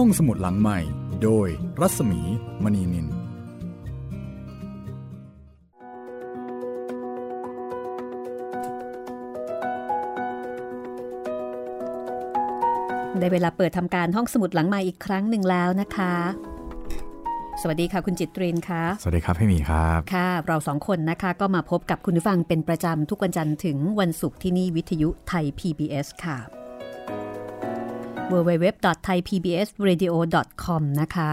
ห้องสมุดหลังใหม่ โดยรัศมีมณีนิน ได้เวลาเปิดทำการห้องสมุดหลังใหม่อีกครั้งหนึ่งแล้วนะคะ สวัสดีค่ะคุณจิตรินค่ะ สวัสดีครับพี่หมีครับ ค่ะ เราสองคนนะคะก็มาพบกับคุณผู้ฟังเป็นประจำทุกวันจันทร์ถึงวันศุกร์ที่นี่วิทยุไทย PBS ค่ะ www.thaipbsradio.com นะคะ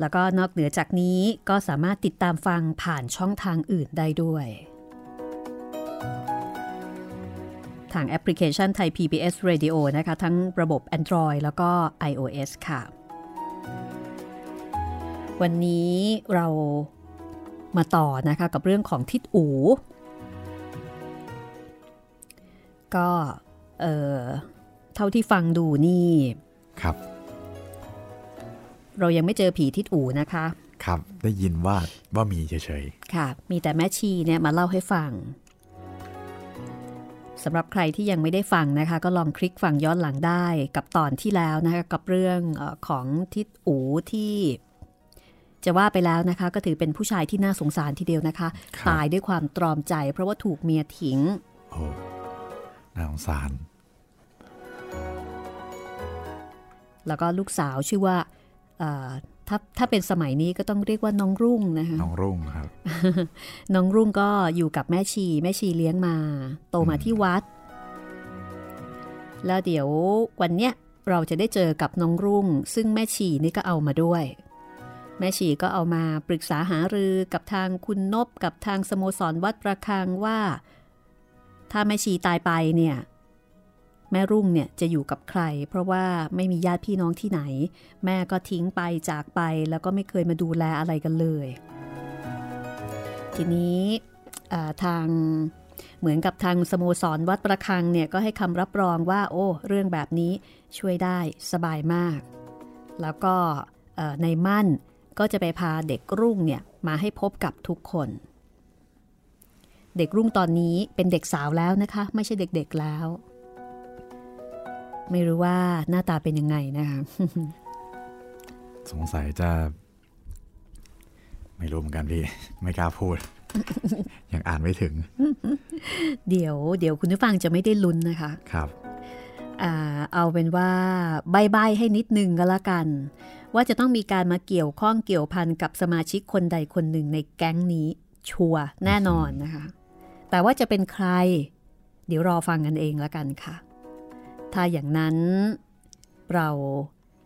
แล้วก็นอกเหนือจากนี้ก็สามารถติดตามฟังผ่านช่องทางอื่นได้ด้วย ทางแอปพลิเคชันไทย PBS Radio นะคะ ทั้งระบบ Android แล้วก็ iOS ค่ะ วันนี้เรามาต่อนะคะกับเรื่องของทิศอู ก็ เออเท่าที่ฟังดูนี่ครับ เรายังไม่เจอผีทิศอูนะคะ ครับ ได้ยินว่าว่ามีเฉยค่ะ มีแต่แม่ชีเนี่ยมาเล่าให้ฟังสำหรับใครที่ยังไม่ได้ฟังนะคะ ก็ลองคลิกฟังย้อนหลังได้กับตอนที่แล้วนะคะกับเรื่องเออของทิศอูที่จะว่าไปแล้วนะคะ ก็ถือเป็นผู้ชายที่น่าสงสารทีเดียวนะคะครับตายด้วยความตรอมใจ เพราะว่าถูกเมียทิ้งๆโอ้น่าสงสาร แล้วก็ลูกสาวชื่อว่าเอ่อถ้าถ้าเป็นสมัยนี้ก็ต้องเรียกว่าน้องรุ่งนะคะน้องรุ่งครับ น้องรุ่งก็อยู่กับแม่ชี แม่ชีเลี้ยงมา โตมาที่วัด แล้วเดี๋ยววันเนี้ยเราจะได้เจอกับน้องรุ่ง ซึ่งแม่ชีนี่ก็เอามาด้วย แม่ชีก็เอามาปรึกษาหารือกับทางคุณนบกับทางสโมสรวัดประคังว่า ถ้าแม่ชีตายไปเนี่ย แม่รุ่งเนี่ยจะอยู่กับใคร เพราะว่าไม่มีญาติพี่น้องที่ไหน แม่ก็ทิ้งไปจากไปแล้วก็ไม่เคยมาดูแลอะไรกันเลย ทีนี้ทางเหมือนกับทางสโมสรวัดประคังเนี่ยก็ให้คำรับรองว่า โอ้ เรื่องแบบนี้ช่วยได้สบายมาก แล้วก็ในมั่นก็จะไปพาเด็กรุ่งเนี่ยมาให้พบกับทุกคน เด็กรุ่งตอนนี้เป็นเด็กสาวแล้วนะคะ ไม่ใช่เด็กๆแล้ว ไม่รู้ว่าหน้าตาเป็นยังไงนะคะสงสัยจะ ไม่รู้เหมือนกันพี่ ไม่กล้าพูด ยังอ่านไม่ถึง เดี๋ยว เดี๋ยวคุณผู้ฟังจะไม่ได้ลุ้นนะคะ ครับอ่าเอาเป็นว่าใบใบๆให้นิดนึงก็แล้วกัน ว่าจะต้องมีการมาเกี่ยวข้องเกี่ยวพันกับสมาชิกคนใดคนหนึ่งในแก๊งนี้ ชัวร์แน่นอนนะคะ แต่ว่าจะเป็นใคร เดี๋ยวรอฟังกันเองแล้วกันค่ะ ถ้าอย่างนั้น เรา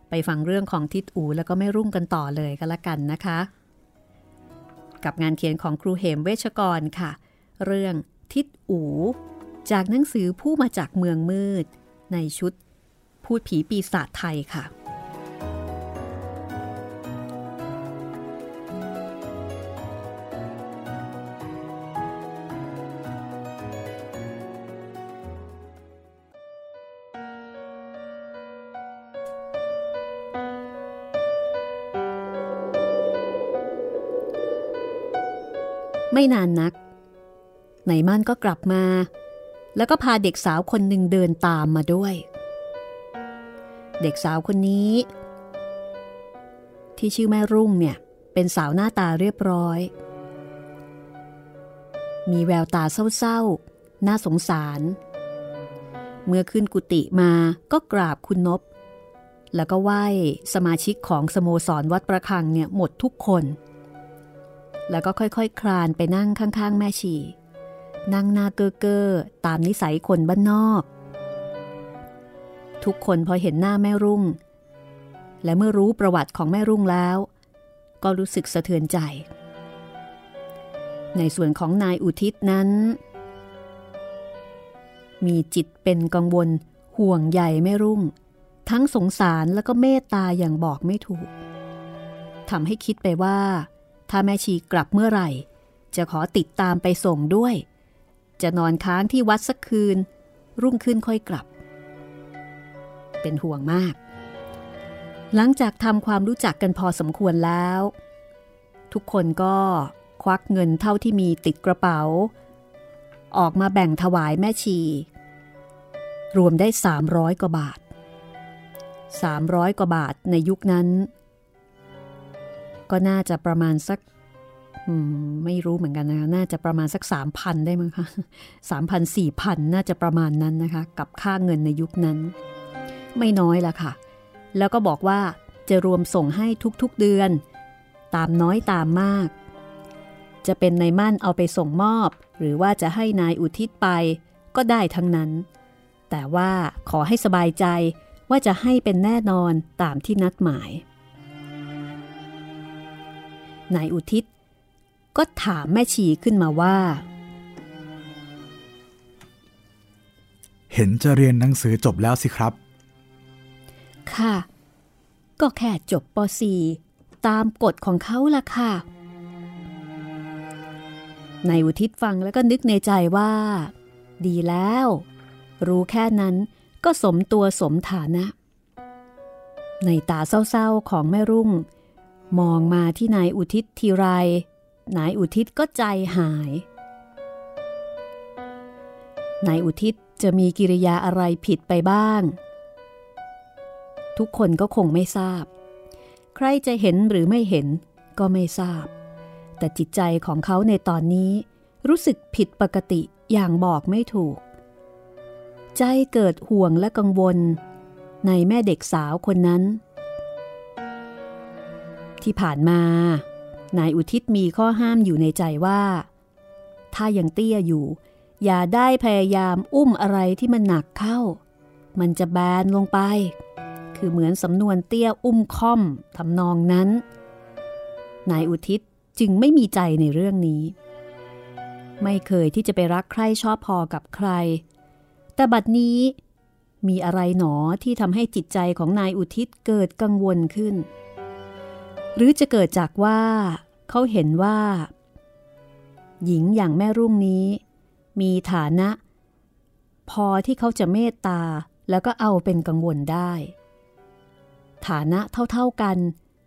ไปฟังเรื่องของทิดอูแล้วก็ไม่รุ่งกันต่อเลยก็แล้วกันนะคะ กับงานเขียนของครูเหมเวชกรค่ะ เรื่องทิดอู จากหนังสือผู้มาจากเมืองมืด ในชุด พูดผีปีศาจไทยค่ะ ไม่นานนักไหนมั่นก็กลับมา แล้วก็พาเด็กสาวคนหนึ่งเดินตามมาด้วย เด็กสาวคนนี้ ที่ชื่อแม่รุ่งเนี่ยเป็นสาวหน้าตาเรียบร้อย มีแววตาเศร้าๆ น่าสงสาร เมื่อขึ้นกุฏิมาก็กราบคุณนบ แล้วก็ไหว้สมาชิกของสโมสรวัดประคังเนี่ยหมดทุกคน แล้วก็ค่อยๆคคลานไปนั่งข้างๆ แม่ชี นั่งหน้าเก้อเก้อตามนิสัยคนบ้านนอก ทุกคนพอเห็นหน้าแม่รุ่ง และเมื่อรู้ประวัติของแม่รุ่งแล้ว ก็รู้สึกสะเทือนใจ ในส่วนของนายอุทิศนั้น มีจิตเป็นกังวลห่วงใยแม่รุ่ง ทั้งสงสารแล้วก็เมตตาอย่างบอกไม่ถูกทำให้คิดไปว่า ถ้าแม่ชีกลับเมื่อไหร่ จะขอติดตามไปส่งด้วย จะนอนค้างที่วัดสักคืน รุ่งขึ้นค่อยกลับ เป็นห่วงมาก หลังจากทำความรู้จักกันพอสมควรแล้ว ทุกคนก็ควักเงินเท่าที่มีติดกระเป๋า ออกมาแบ่งถวายแม่ชี รวมได้ 300 กว่าบาท 300 กว่าบาทในยุคนั้น ก็น่าจะประมาณสักไม่รู้เหมือนกันนะคะน่าจะประมาณสัก 3,000 ได้มั้งคะ3,000 4,000น่าจะประมาณนั้นนะคะ กับค่าเงินในยุคนั้น ไม่น้อยละค่ะ แล้วก็บอกว่าจะรวมส่งให้ทุกๆเดือน ตามน้อยตามมาก จะเป็นในมั่นเอาไปส่งมอบ หรือว่าจะให้นายอุทิศไปก็ได้ทั้งนั้น แต่ว่าขอให้สบายใจว่าจะให้เป็นแน่นอนตามที่นัดหมาย นายอุทิศ ก็ถามแม่ชีขึ้นมาว่า เห็นจะเรียนหนังสือจบแล้วสิครับ ค่ะ ก็แค่จบป .4 ตามกฎของเขาล่ะค่ะนายอุทิศฟังแล้วก็นึกในใจว่า ดีแล้ว รู้แค่นั้นก็สมตัวสมฐานะ ในตาเศร้าๆของแม่รุ่ง มองมาที่นายอุทิศทีไร นายอุทิศก็ใจหาย นายอุทิศจะมีกิริยาอะไรผิดไปบ้าง ทุกคนก็คงไม่ทราบ ใครจะเห็นหรือไม่เห็นก็ไม่ทราบ แต่จิตใจของเขาในตอนนี้ รู้สึกผิดปกติอย่างบอกไม่ถูก ใจเกิดห่วงและกังวล ในแม่เด็กสาวคนนั้น ที่ผ่านมา นายอุทิศมีข้อห้ามอยู่ในใจว่า ถ้ายังเตี้ยอยู่ อย่าได้พยายามอุ้มอะไรที่มันหนักเข้า มันจะแบนลงไป คือเหมือนสำนวนเตี้ยอุ้มค่อมทำนองนั้น นายอุทิศจึงไม่มีใจในเรื่องนี้ ไม่เคยที่จะไปรักใครชอบพอกับใคร แต่บัดนี้มีอะไรหนอที่ทำให้จิตใจของนายอุทิศเกิดกังวลขึ้น หรือจะเกิดจากว่า เขาเห็นว่า หญิงอย่างแม่รุ่งนี้ มีฐานะ พอที่เขาจะเมตตาแล้วก็เอาเป็นกังวลได้ ฐานะเท่าๆกัน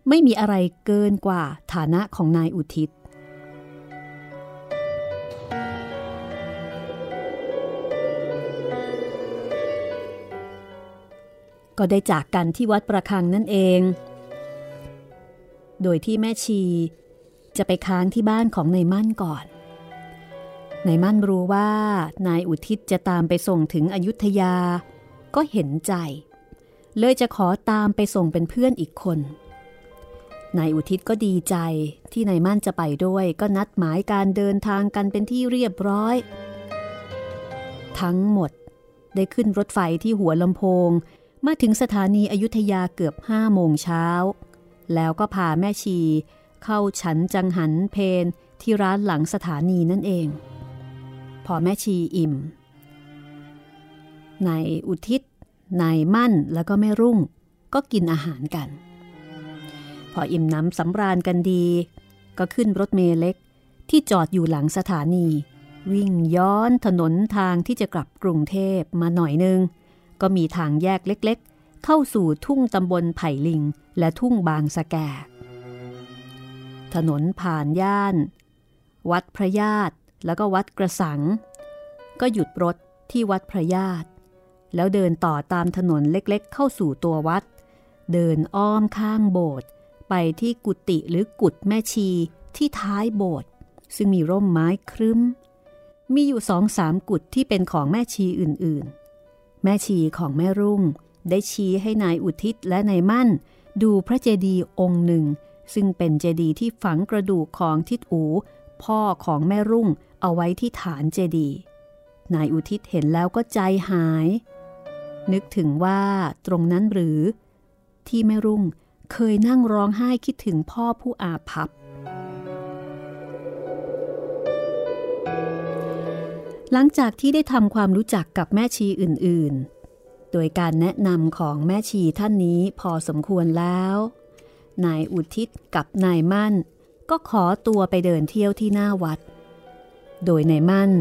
ไม่มีอะไรเกินกว่าฐานะของนายอุทิศก็ได้จากกันที่วัดประคังนั่นเอง โดยที่แม่ชี จะไปค้างที่บ้านของนายมั่นก่อนนายมั่นรู้ว่านายอุทิศจะตามไปส่งถึงอยุธยา ก็เห็นใจ เลยจะขอตามไปส่งเป็นเพื่อนอีกคนนายอุทิศก็ดีใจที่นายมั่นจะไปด้วย ก็นัดหมายการเดินทางกันเป็นที่เรียบร้อย ทั้งหมดได้ขึ้นรถไฟที่หัวลำโพง มาถึงสถานีอยุธยาเกือบห้าโมงเช้า แล้วก็พาแม่ชี เข้าฉันจังหันเพนที่ร้านหลังสถานีนั่นเอง พอแม่ชีอิ่ม ในอุทิศนายมั่นแล้วก็แม่รุ่ง ก็กินอาหารกัน พออิ่มน้ำสำราญกันดี ก็ขึ้นรถเมล์เล็กที่จอดอยู่หลังสถานี วิ่งย้อนถนนทางที่จะกลับกรุงเทพมาหน่อยนึง ก็มีทางแยกเล็ก เข้าสู่ทุ่งตำบลไผ่ลิงและทุ่งบางสะแก ถนนผ่านย่าน วัดพระญาติแล้วก็วัดกระสัง ก็หยุดรถที่วัดพระญาติ แล้วเดินต่อตามถนนเล็กๆ เข้าสู่ตัววัด เดินอ้อมข้างโบสถ์ไปที่กุฏิหรือกุฏแม่ชีที่ท้ายโบสถ์ซึ่งมีร่มไม้ครึ้ม มีอยู่สองสามกุฏที่เป็นของแม่ชีอื่นๆ แม่ชีของแม่รุ่ง ได้ชี้ให้นายอุทิศและนายมั่น ดูพระเจดีย์องค์หนึ่ง ซึ่งเป็นเจดีย์ที่ฝังกระดูกของทิดอู พ่อของแม่รุ่งเอาไว้ที่ฐานเจดีย์นายอุทิศเห็นแล้วก็ใจหาย นึกถึงว่าตรงนั้นหรือ ที่แม่รุ่งเคยนั่งร้องไห้คิดถึงพ่อผู้อาภัพหลังจากที่ได้ทำความรู้จักกับแม่ชีอื่นๆ โดยการแนะนำของแม่ชีท่านนี้พอสมควรแล้ว นายอุทิศกับนายมั่น ก็ขอตัวไปเดินเที่ยวที่หน้าวัด โดยนายมั่น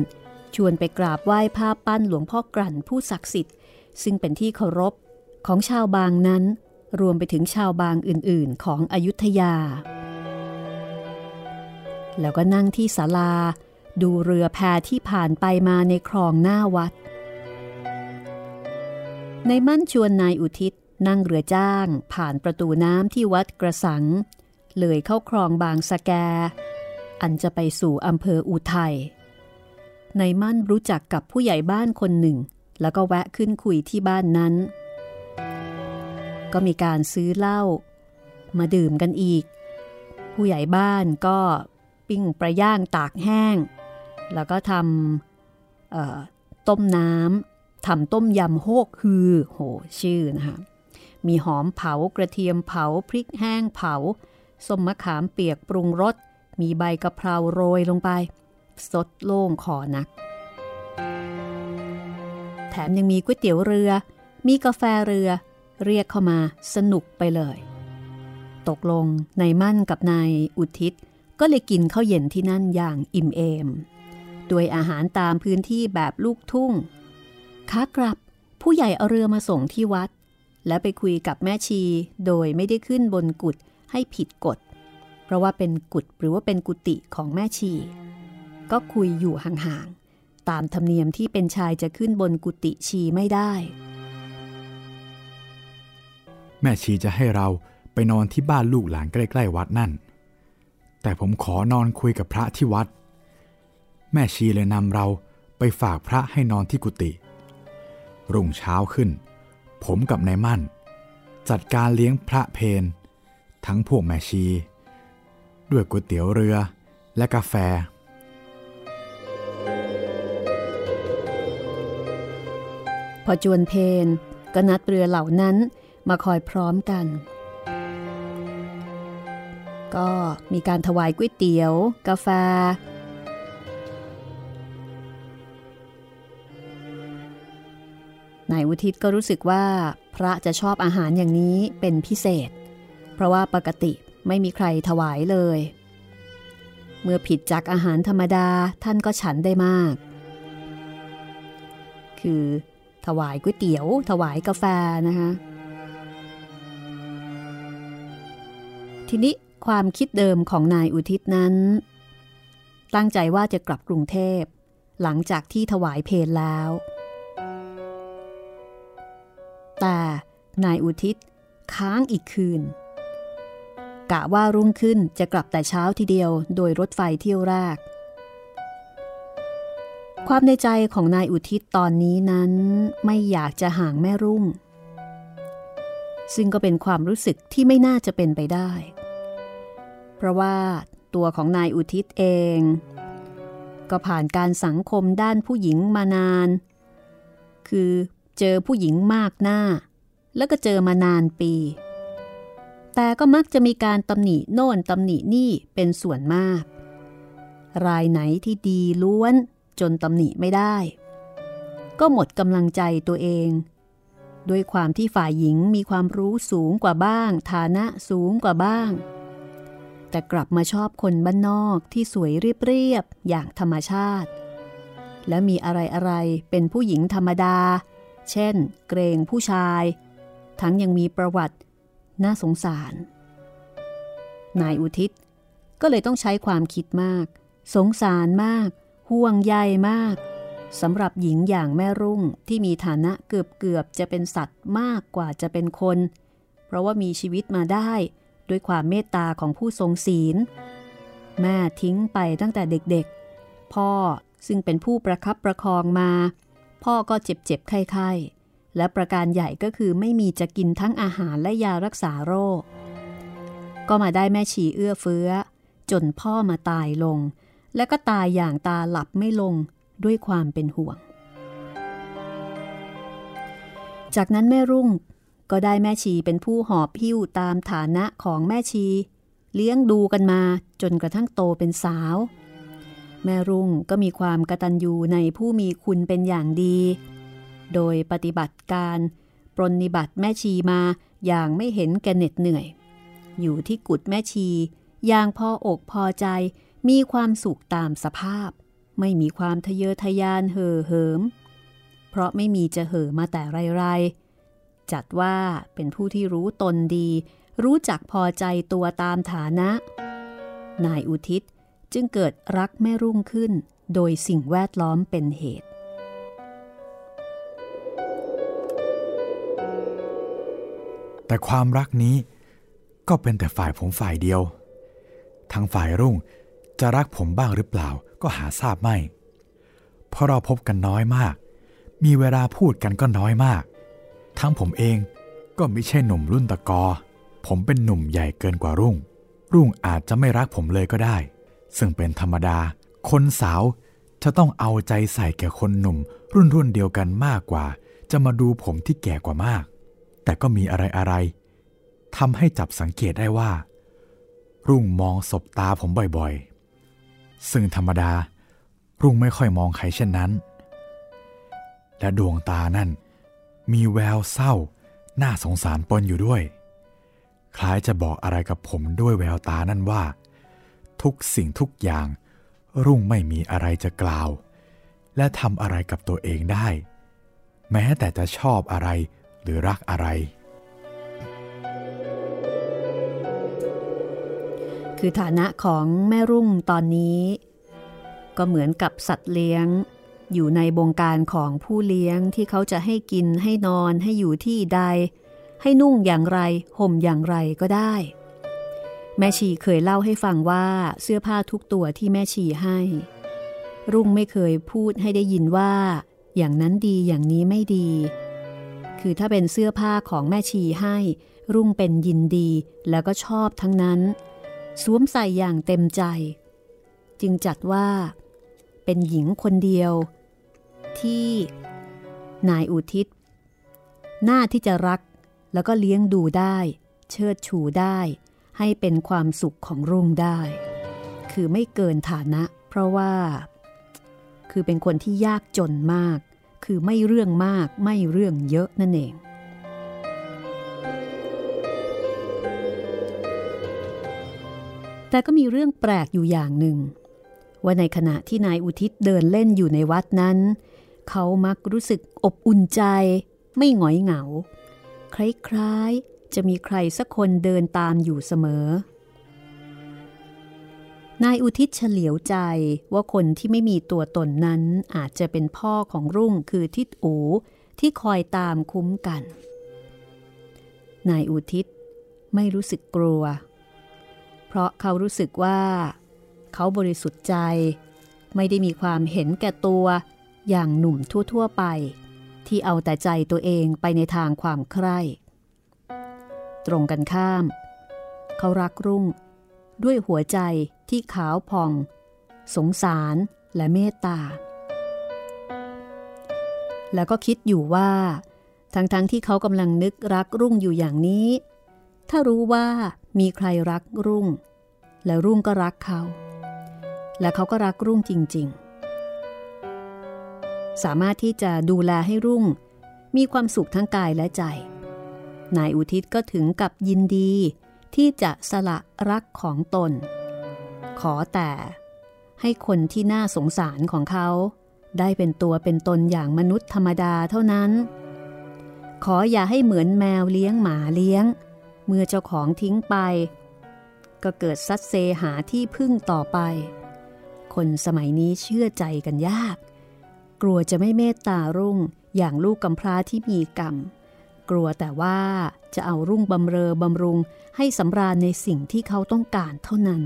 ชวนไปกราบไหว้ภาพปั้นหลวงพ่อกลั่นผู้ศักดิ์สิทธิ์ ซึ่งเป็นที่เคารพของชาวบางนั้น รวมไปถึงชาวบางอื่นๆ ของอยุธยา แล้วก็นั่งที่ศาลาดูเรือแพที่ผ่านไปมาในคลองหน้าวัด ในมั่นชวนนายอุทิศนั่งเรือจ้างผ่านประตูน้ำที่วัดกระสัง เลยเข้าคลองบางสะแก อันจะไปสู่อำเภออุทัยในมั่นรู้จักกับผู้ใหญ่บ้านคนหนึ่ง แล้วก็แวะขึ้นคุยที่บ้านนั้น ก็มีการซื้อเหล้ามาดื่มกันอีก ผู้ใหญ่บ้านก็ปิ้งประย่างตากแห้ง แล้วก็ทำต้มน้ำ ทำต้มยำโฮกฮือ โห ชื่อนะคะ มีหอมเผากระเทียมเผาพริกแห้งเผา ส้มมะขามเปียกปรุงรส มีใบกะเพราโรยลงไป สดโล่งคอนัก แถมยังมีก๋วยเตี๋ยวเรือ มีกาแฟเรือ เรียกเข้ามาสนุกไปเลย ตกลงนายมั่นกับนายอุทิศก็เลยกินข้าวเย็นที่นั่นอย่างอิ่มเอม ด้วยอาหารตามพื้นที่แบบลูกทุ่ง ขากลับผู้ใหญ่เอาเรือมาส่งที่วัด และไปคุยกับแม่ชีโดยไม่ได้ขึ้นบนกุฏให้ผิดกฎ เพราะว่าเป็นกุฏหรือว่าเป็นกุฏิของแม่ชี ก็คุยอยู่ห่างๆตามธรรมเนียมที่เป็นชายจะขึ้นบนกุฏิชีไม่ได้ แม่ชีจะให้เราไปนอนที่บ้านลูกหลานใกล้ ๆ วัดนั่น แต่ผมขอนอนคุยกับพระที่วัด แม่ชีเลยนำเราไปฝากพระให้นอนที่กุฏิ รุ่งเช้าขึ้น ผมกับนายมั่น จัดการเลี้ยงพระเพนทั้งพวกแม่ชี ด้วยก๋วยเตี๋ยวเรือและกาแฟ พอจวนเพนก็นัดเรือเหล่านั้นมาคอยพร้อมกัน ก็มีการถวายก๋วยเตี๋ยว กาแฟ นายอุทิศก็รู้สึกว่าพระจะชอบอาหารอย่างนี้เป็นพิเศษ เพราะว่าปกติไม่มีใครถวายเลย เมื่อผิดจากอาหารธรรมดาท่านก็ฉันได้มาก คือถวายก๋วยเตี๋ยว ถวายกาแฟนะคะทีนี้ความคิดเดิมของนายอุทิศนั้น ตั้งใจว่าจะกลับกรุงเทพ หลังจากที่ถวายเพลแล้ว แต่นายอุทิศค้างอีกคืน กะว่ารุ่งขึ้นจะกลับแต่เช้าทีเดียวโดยรถไฟเที่ยวแรก ความในใจของนายอุทิศตอนนี้นั้นไม่อยากจะห่างแม่รุ่ง ซึ่งก็เป็นความรู้สึกที่ไม่น่าจะเป็นไปได้ เพราะว่าตัวของนายอุทิศเอง ก็ผ่านการสังคมด้านผู้หญิงมานาน คือ เจอผู้หญิงมากหน้า แล้วก็เจอมานานปี แต่ก็มักจะมีการตำหนิโน่นตำหนินี่เป็นส่วนมาก รายไหนที่ดีล้วนจนตำหนิไม่ได้ ก็หมดกำลังใจตัวเองด้วยความที่ฝ่ายหญิงมีความรู้สูงกว่าบ้าง ฐานะสูงกว่าบ้าง แต่กลับมาชอบคนบ้านนอกที่สวยเรียบๆอย่างธรรมชาติ และมีอะไรๆเป็นผู้หญิงธรรมดา เช่น เกรงผู้ชาย ทั้งยังมีประวัติ น่าสงสาร นายอุทิศ ก็เลยต้องใช้ความคิดมาก สงสารมาก ห่วงใยมากสำหรับหญิงอย่างแม่รุ่งที่มีฐานะเกือบเกือบจะเป็นสัตว์มากกว่าจะเป็นคน เพราะว่ามีชีวิตมาได้ด้วยความเมตตาของผู้ทรงศีล แม่ทิ้งไปตั้งแต่เด็กๆ พ่อซึ่งเป็นผู้ประคับประคองมา พ่อก็เจ็บเจ็บไข้ไข้และประการใหญ่ก็คือไม่มีจะกินทั้งอาหารและยารักษาโรค ก็มาได้แม่ชีเอื้อเฟื้อ จนพ่อมาตายลง และก็ตายอย่างตาหลับไม่ลงด้วยความเป็นห่วง จากนั้นแม่รุ่งก็ได้แม่ชีเป็นผู้หอบหิ้วตามฐานะของแม่ชี เลี้ยงดูกันมาจนกระทั่งโตเป็นสาว แม่รุ่งก็มีความกตัญญูในผู้มีคุณเป็นอย่างดี โดยปฏิบัติการปรนนิบัติแม่ชีมาอย่างไม่เห็นแกเหน็ดเหนื่อย อยู่ที่กุดแม่ชี อย่างพออกพอใจมีความสุขตามสภาพ ไม่มีความทะเยอทะยานเห่อเหิม เพราะไม่มีจะเห่อมาแต่ไรๆ จัดว่าเป็นผู้ที่รู้ตนดี รู้จักพอใจตัวตามฐานะ นายอุทิศ จึงเกิดรักแม่รุ่งขึ้นโดยสิ่งแวดล้อมเป็นเหตุ แต่ความรักนี้ก็เป็นแต่ฝ่ายผมฝ่ายเดียว ทางฝ่ายรุ่งจะรักผมบ้างหรือเปล่าก็หาทราบไม่ เพราะเราพบกันน้อยมาก มีเวลาพูดกันก็น้อยมาก ทั้งผมเองก็ไม่ใช่หนุ่มรุ่นตะกอ ผมเป็นหนุ่มใหญ่เกินกว่ารุ่ง รุ่งอาจจะไม่รักผมเลยก็ได้ ซึ่งเป็นธรรมดา คนสาวจะต้องเอาใจใส่แก่คนหนุ่ม รุ่นรุ่นเดียวกันมากกว่า จะมาดูผมที่แก่กว่ามาก แต่ก็มีอะไรอะไรทำให้จับสังเกตได้ว่า รุ่งมองศบตาผมบ่อยๆ ซึ่งธรรมดา รุ่งไม่ค่อยมองใครเช่นนั้น และดวงตานั่น มีแววเศร้า น่าสงสารปนอยู่ด้วย คล้ายจะบอกอะไรกับผมด้วยแววตานั่นว่า ทุกสิ่งทุกอย่าง รุ่งไม่มีอะไรจะกล่าว และทำอะไรกับตัวเองได้ แม้แต่จะชอบอะไรหรือรักอะไร คือฐานะของแม่รุ่งตอนนี้ ก็เหมือนกับสัตว์เลี้ยง อยู่ในบงการของผู้เลี้ยงที่เขาจะให้กินให้นอนให้อยู่ที่ใด ให้นุ่งอย่างไรห่มอย่างไรก็ได้ แม่ชีเคยเล่าให้ฟังว่าเสื้อผ้าทุกตัวที่แม่ชีให้ รุ่งไม่เคยพูดให้ได้ยินว่า อย่างนั้นดีอย่างนี้ไม่ดี คือถ้าเป็นเสื้อผ้าของแม่ชีให้ รุ่งเป็นยินดีแล้วก็ชอบทั้งนั้นสวมใส่อย่างเต็มใจ จึงจัดว่า เป็นหญิงคนเดียว ที่นายอุทิศหน้าที่จะรักแล้วก็เลี้ยงดูได้ เชิดชูได้ ให้เป็นความสุขของรุ่งได้ คือไม่เกินฐานะ เพราะว่า คือเป็นคนที่ยากจนมาก คือไม่เรื่องมากไม่เรื่องเยอะนั่นเองแต่ก็มีเรื่องแปลกอยู่อย่างหนึ่ง ว่าในขณะที่นายอุทิศเดินเล่นอยู่ในวัดนั้น เขามักรู้สึกอบอุ่นใจ ไม่หงอยเหงา คล้าย จะมีใครสักคนเดินตามอยู่เสมอ นายอุทิศเฉลียวใจว่าคนที่ไม่มีตัวตนนั้นอาจจะเป็นพ่อของรุ่งคือทิศอูที่คอยตามคุ้มกัน นายอุทิศไม่รู้สึกกลัว เพราะเขารู้สึกว่า เขาบริสุทธิ์ใจ ไม่ได้มีความเห็นแก่ตัวอย่างหนุ่มทั่ว ๆ ไป ที่เอาแต่ใจตัวเองไปในทางความใคร่ ตรงกันข้าม เขารักรุ่ง ด้วยหัวใจที่ขาวผ่อง สงสารและเมตตา แล้วก็คิดอยู่ว่า ทั้งๆทที่เขากำลังนึกรักรุ่งอยู่อย่างนี้ ถ้ารู้ว่ามีใครรักรุ่ง และรุ่งก็รักเขา และเขาก็รักรุ่งจริง ๆ สามารถที่จะดูแลให้รุ่ง มีความสุขทั้งกายและใจ นายอุทิศก็ถึงกับยินดี ที่จะสละรักของตน ขอแต่ให้คนที่น่าสงสารของเขา ได้เป็นตัวเป็นตนอย่างมนุษย์ธรรมดาเท่านั้น ขออย่าให้เหมือนแมวเลี้ยงหมาเลี้ยง เมื่อเจ้าของทิ้งไป ก็เกิดซัดเซหาที่พึ่งต่อไป คนสมัยนี้เชื่อใจกันยาก กลัวจะไม่เมตตารุ่งอย่างลูกกำพร้าที่มีกรรม กลัวแต่ว่าจะเอารุ่งบำเรอบำรุงให้สำราญในสิ่งที่เขาต้องการเท่านั้น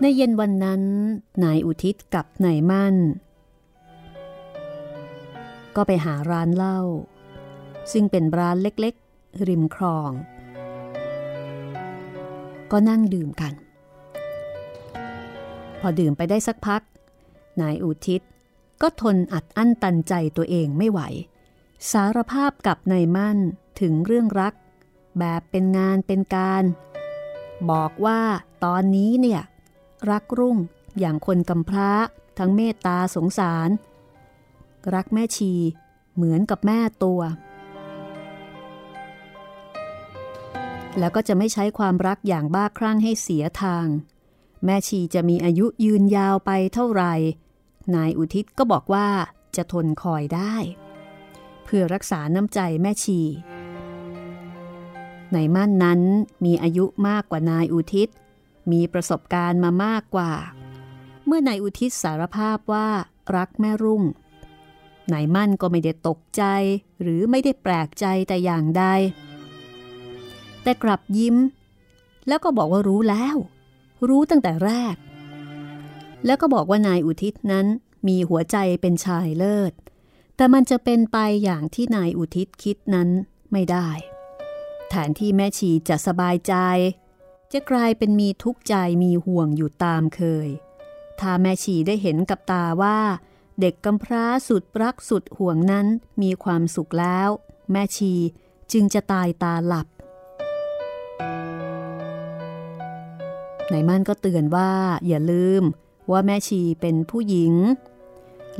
ในเย็นวันนั้น นายอุทิศกับนายมั่น ก็ไปหาร้านเหล้าซึ่งเป็นร้านเล็กๆ ริมคลอง ก็นั่งดื่มกัน พอดื่มไปได้สักพัก นายอุทิศ ก็ทนอัดอั้นตันใจตัวเองไม่ไหว สารภาพกับนายมั่นถึงเรื่องรัก แบบเป็นงานเป็นการ บอกว่าตอนนี้เนี่ย รักรุ่งอย่างคนกำพร้า ทั้งเมตตาสงสาร รักแม่ชีเหมือนกับแม่ตัว แล้วก็จะไม่ใช้ความรักอย่างบ้าคลั่งให้เสียทาง แม่ชีจะมีอายุยืนยาวไปเท่าไหร่ นายอุทิศก็บอกว่าจะทนคอยได้ เพื่อรักษาน้ำใจแม่ชี ในมั่นนั้นมีอายุมากกว่านายอุทิศ มีประสบการณ์มามากกว่า เมื่อนายอุทิศสารภาพว่ารักแม่รุ่งนายมั่นก็ไม่ได้ตกใจหรือไม่ได้แปลกใจแต่อย่างใด แต่กลับยิ้ม แล้วก็บอกว่ารู้แล้ว รู้ตั้งแต่แรก แล้วก็บอกว่านายอุทิศนั้นมีหัวใจเป็นชายเลิศ แต่มันจะเป็นไปอย่างที่นายอุทิศคิดนั้นไม่ได้ แทนที่แม่ชีจะสบายใจ จะกลายเป็นมีทุกข์ใจมีห่วงอยู่ตามเคย ถ้าแม่ชีได้เห็นกับตาว่า เด็กกำพร้าสุดรักสุดห่วงนั้นมีความสุขแล้ว แม่ชีจึงจะตายตาหลับนายมั่นก็เตือนว่าอย่าลืม ว่าแม่ชีเป็นผู้หญิง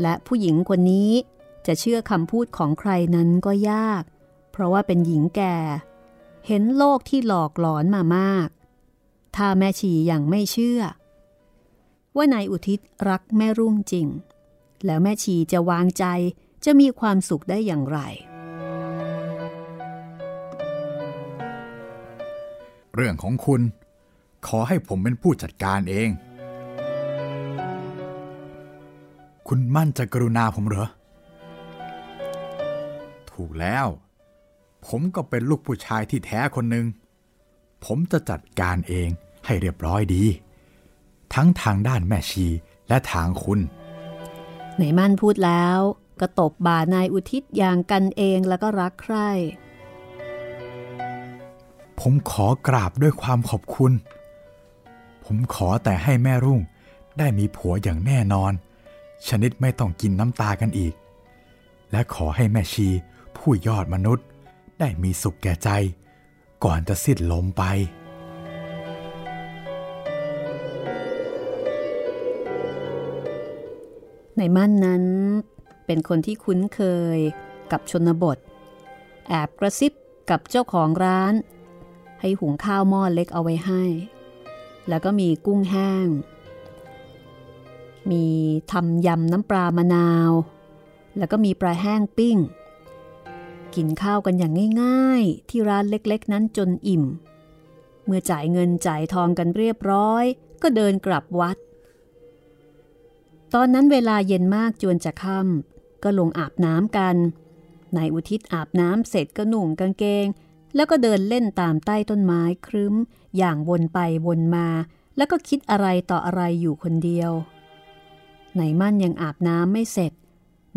และผู้หญิงคนนี้จะเชื่อคำพูดของใครนั้นก็ยาก เพราะว่าเป็นหญิงแก่ เห็นโลกที่หลอกหลอนมามาก ถ้าแม่ชียังไม่เชื่อ ว่านายอุทิศรักแม่รุ่งจริง แล้วแม่ชีจะวางใจจะมีความสุขได้อย่างไร เรื่องของคุณ ขอให้ผมเป็นผู้จัดการเอง คุณมั่นจะกรุณาผมเหรอ ถูกแล้ว ผมก็เป็นลูกผู้ชายที่แท้คนหนึ่ง ผมจะจัดการเองให้เรียบร้อยดี ทั้งทางด้านแม่ชีและทางคุณ ไหนมั่นพูดแล้วก็ตบบ่านายอุทิศอย่างกันเองแล้วก็รักใคร่ ผมขอกราบด้วยความขอบคุณ ผมขอแต่ให้แม่รุ่งได้มีผัวอย่างแน่นอน ชนิดไม่ต้องกินน้ำตากันอีก และขอให้แม่ชีผู้ยอดมนุษย์ได้มีสุขแก่ใจ ก่อนจะสิ้นลมไป ในมั่นนั้นเป็นคนที่คุ้นเคยกับชนบท แอบกระซิบกับเจ้าของร้าน ให้หุงข้าวหม้อเล็กเอาไว้ให้ แล้วก็มีกุ้งแห้ง มีทำยำน้ำปลามะนาว แล้วก็มีปลาแห้งปิ้ง กินข้าวกันอย่างง่ายๆ ที่ร้านเล็กๆ นั้นจนอิ่ม เมื่อจ่ายเงินจ่ายทองกันเรียบร้อย ก็เดินกลับวัด ตอนนั้นเวลาเย็นมากจวนจะค่ำก็ลงอาบน้ำกันนายอุทิศอาบน้ำเสร็จก็หนุ่งกางเกง แล้วก็เดินเล่นตามใต้ต้นไม้ครึ้ม อย่างวนไปวนมา แล้วก็คิดอะไรต่ออะไรอยู่คนเดียว นายมั่นยังอาบน้ำไม่เสร็จ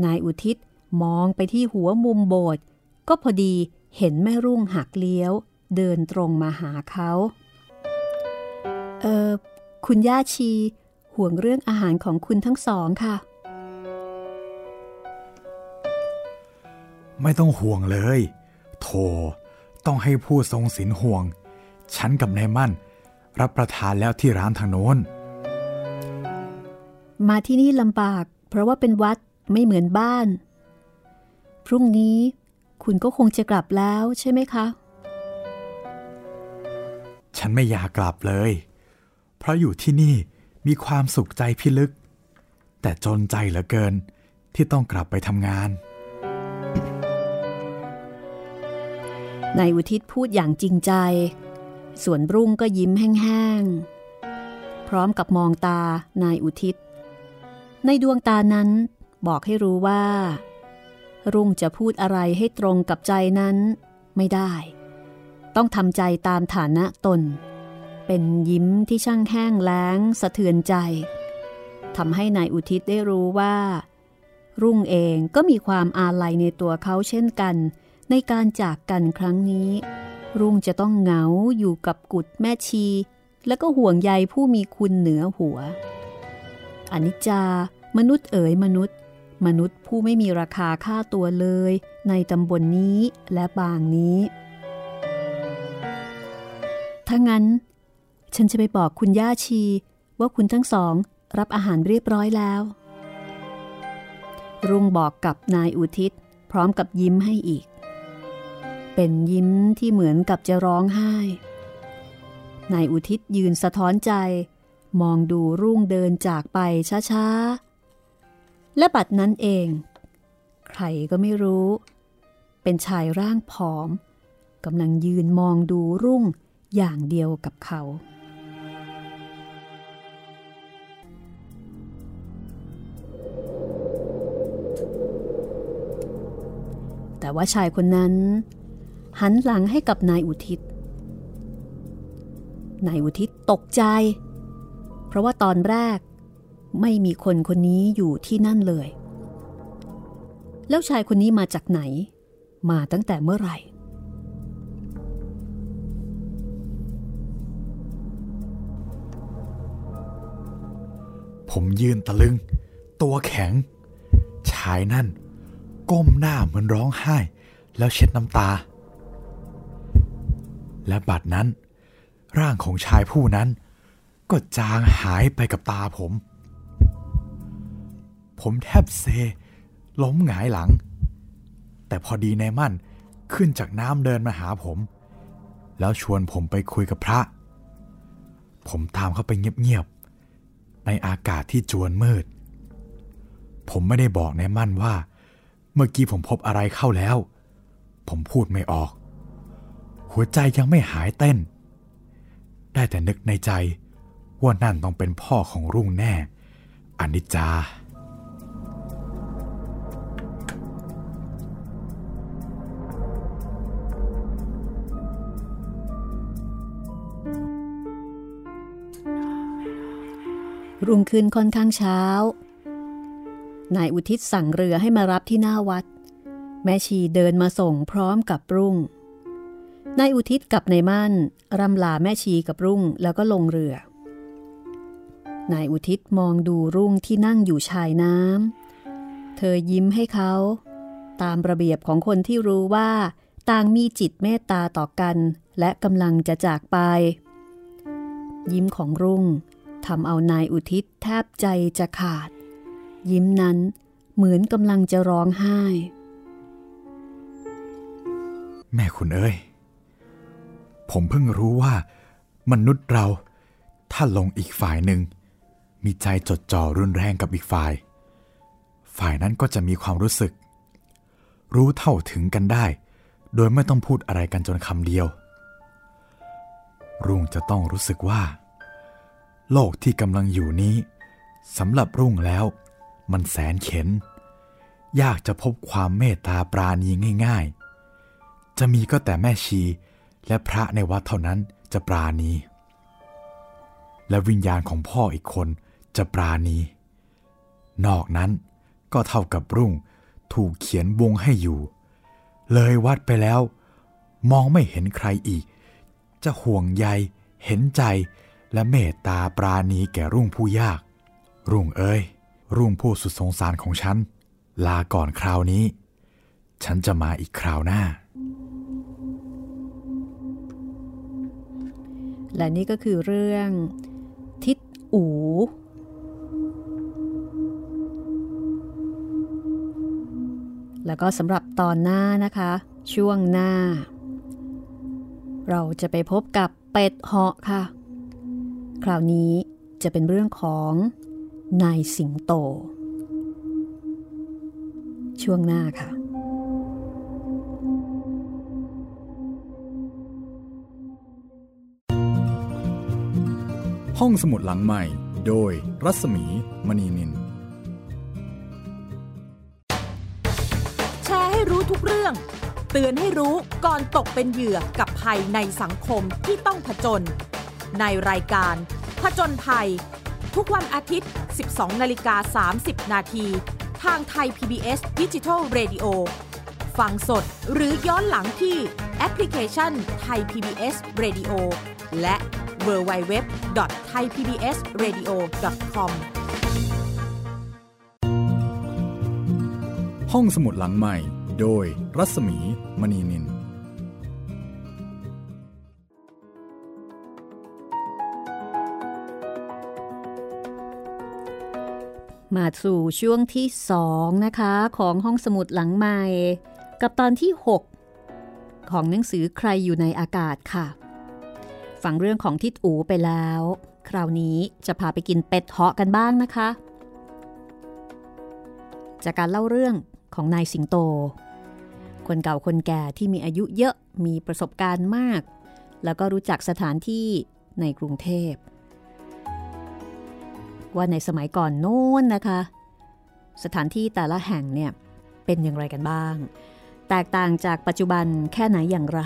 นายอุทิศมองไปที่หัวมุมโบสถ์ก็พอดีเห็นแม่รุ่งหักเลี้ยว เดินตรงมาหาเขา เออคุณย่าชี ห่วงเรื่องอาหารของคุณทั้งสองค่ะ ไม่ต้องห่วงเลยโทต้องให้ผู้ทรงศีลห่วง ฉันกับนายมั่น รับประทานแล้วที่ร้านทางโน้น มาที่นี่ลำบาก เพราะว่าเป็นวัดไม่เหมือนบ้าน พรุ่งนี้คุณก็คงจะกลับแล้วใช่ไหมคะ ฉันไม่อยากกลับเลย เพราะอยู่ที่นี่มีความสุขใจพิลึก แต่จนใจเหลือเกินที่ต้องกลับไปทำงาน นายอุทิศพูดอย่างจริงใจ ส่วนรุ่งก็ยิ้มแห้งๆ พร้อมกับมองตานายอุทิศ ในดวงตานั้นบอกให้รู้ว่า รุ่งจะพูดอะไรให้ตรงกับใจนั้นไม่ได้ ต้องทำใจตามฐานะตน เป็นยิ้มที่ช่างแห้งแล้งสะเทือนใจทำให้นายอุทิศได้รู้ว่า รุ่งเองก็มีความอาลัยในตัวเขาเช่นกัน ในการจากกันครั้งนี้ รุ่งจะต้องเหงาอยู่กับกุดแม่ชี และก็ห่วงใยผู้มีคุณเหนือหัว อนิจจา มนุษย์เอ๋ยมนุษย์ มนุษย์ผู้ไม่มีราคาค่าตัวเลย ในตำบลนนี้และบางนี้ถ้างั้น ฉันจะไปบอกคุณย่าชี ว่าคุณทั้งสองรับอาหารเรียบร้อยแล้ว รุ่งบอกกับนายอุทิศ พร้อมกับยิ้มให้อีก เป็นยิ้มที่เหมือนกับจะร้องไห้นายอุทิศยืนสะท้อนใจ มองดูรุ่งเดินจากไปช้าๆ และบัดนั้นเอง ใครก็ไม่รู้ เป็นชายร่างผอมกำลังยืนมองดูรุ่งอย่างเดียวกับเขา แต่ว่าชายคนนั้น หันหลังให้กับนายอุทิศ นายอุทิศตกใจ เพราะว่าตอนแรกไม่มีคนคนนี้อยู่ที่นั่นเลย แล้วชายคนนี้มาจากไหน มาตั้งแต่เมื่อไหร่ ผมยืนตะลึง ตัวแข็ง ชายนั่น ก้มหน้าเหมือนร้องไห้ แล้วเช็ดน้ำตา และบัดนั้น ร่างของชายผู้นั้น ก็จางหายไปกับตาผม ผมแทบเซ ล้มหงายหลัง แต่พอดีในมั่นขึ้นจากน้ำเดินมาหาผม แล้วชวนผมไปคุยกับพระ ผมตามเข้าไปเงียบๆในอากาศที่จวนมืด ผมไม่ได้บอกในมั่นว่า เมื่อกี้ผมพบอะไรเข้าแล้ว ผมพูดไม่ออก หัวใจยังไม่หายเต้น ได้แต่นึกในใจ ว่านั่นต้องเป็นพ่อของรุ่งแน่อนิจจา รุ่งขึ้นค่อนข้างเช้า นายอุทิศสั่งเรือให้มารับที่หน้าวัด แม่ชีเดินมาส่งพร้อมกับรุ่งนายอุทิศกับนายมั่นรำลาแม่ชีกับรุ่งแล้วก็ลงเรือ นายอุทิศมองดูรุ่งที่นั่งอยู่ชายน้ำ เธอยิ้มให้เขา ตามระเบียบของคนที่รู้ว่า ต่างมีจิตเมตตาต่อกันและกำลังจะจากไป ยิ้มของรุ่งทำเอานายอุทิศแทบใจจะขาด ยิ้มนั้นเหมือนกำลังจะร้องไห้ แม่คุณเอ้ย ผมเพิ่งรู้ว่ามนุษย์เราถ้าลงอีกฝ่ายหนึ่ง มีใจจดจ่อรุนแรงกับอีกฝ่าย ฝ่ายนั้นก็จะมีความรู้สึก รู้เท่าถึงกันได้ โดยไม่ต้องพูดอะไรกันจนคำเดียว รุ่งจะต้องรู้สึกว่า โลกที่กำลังอยู่นี้สำหรับรุ่งแล้วมันแสนเข็น ยากจะพบความเมตตาปราณีง่าย ๆ จะมีก็แต่แม่ชีและพระในวัดเท่านั้นจะปราณี และวิญญาณของพ่ออีกคน จะปราณี นอกนั้นก็เท่ากับรุ่งถูกเขียนวงให้อยู่ เลยวัดไปแล้ว มองไม่เห็นใครอีก จะห่วงใย เห็นใจและเมตตาปราณีแก่รุ่งผู้ยาก รุ่งเอ้ย รุ่งผู้สุดสงสารของฉัน ลาก่อนคราวนี้ ฉันจะมาอีกคราวหน้า และนี่ก็คือเรื่องทิศอู แล้วก็สำหรับตอนหน้านะคะ ช่วงหน้า เราจะไปพบกับเป็ดเหาะค่ะ คราวนี้จะเป็นเรื่องของนายสิงโต ช่วงหน้าค่ะห้องสมุดหลังใหม่ โดยรัศมีมณีนิน เตือนให้รู้ก่อนตกเป็นเหยื่อกับภัยในสังคมที่ต้องผจญในรายการ ผจญภัย ทุกวันอาทิตย์ 12 นาฬิกา 30 นาทีทางไทย PBS d i g i ดิ Radio ฟังสดหรือย้อนหลังที่แอปพลิเคชันไทย PBS Radio และ w w w t h a i p b s r a d i o c o m ห้องสมุดหลังใหม่ โดยรัศมีมณีนินมาสู่ช่วงที่ 2 นะคะ ของห้องสมุดหลังใหม่ กับตอนที่ 6 ของหนังสือใครอยู่ในอากาศค่ะ ฟังเรื่องของทิดอูไปแล้ว คราวนี้จะพาไปกินเป็ดเหาะกันบ้างนะคะ จากการเล่าเรื่อง ของนายสิงโต คนเก่าคนแก่ที่มีอายุเยอะมีประสบการณ์มาก แล้วก็รู้จักสถานที่ในกรุงเทพ ว่าในสมัยก่อนโน้นนะคะ สถานที่แต่ละแห่งเนี่ยเป็นอย่างไรกันบ้าง แตกต่างจากปัจจุบันแค่ไหนอย่างไร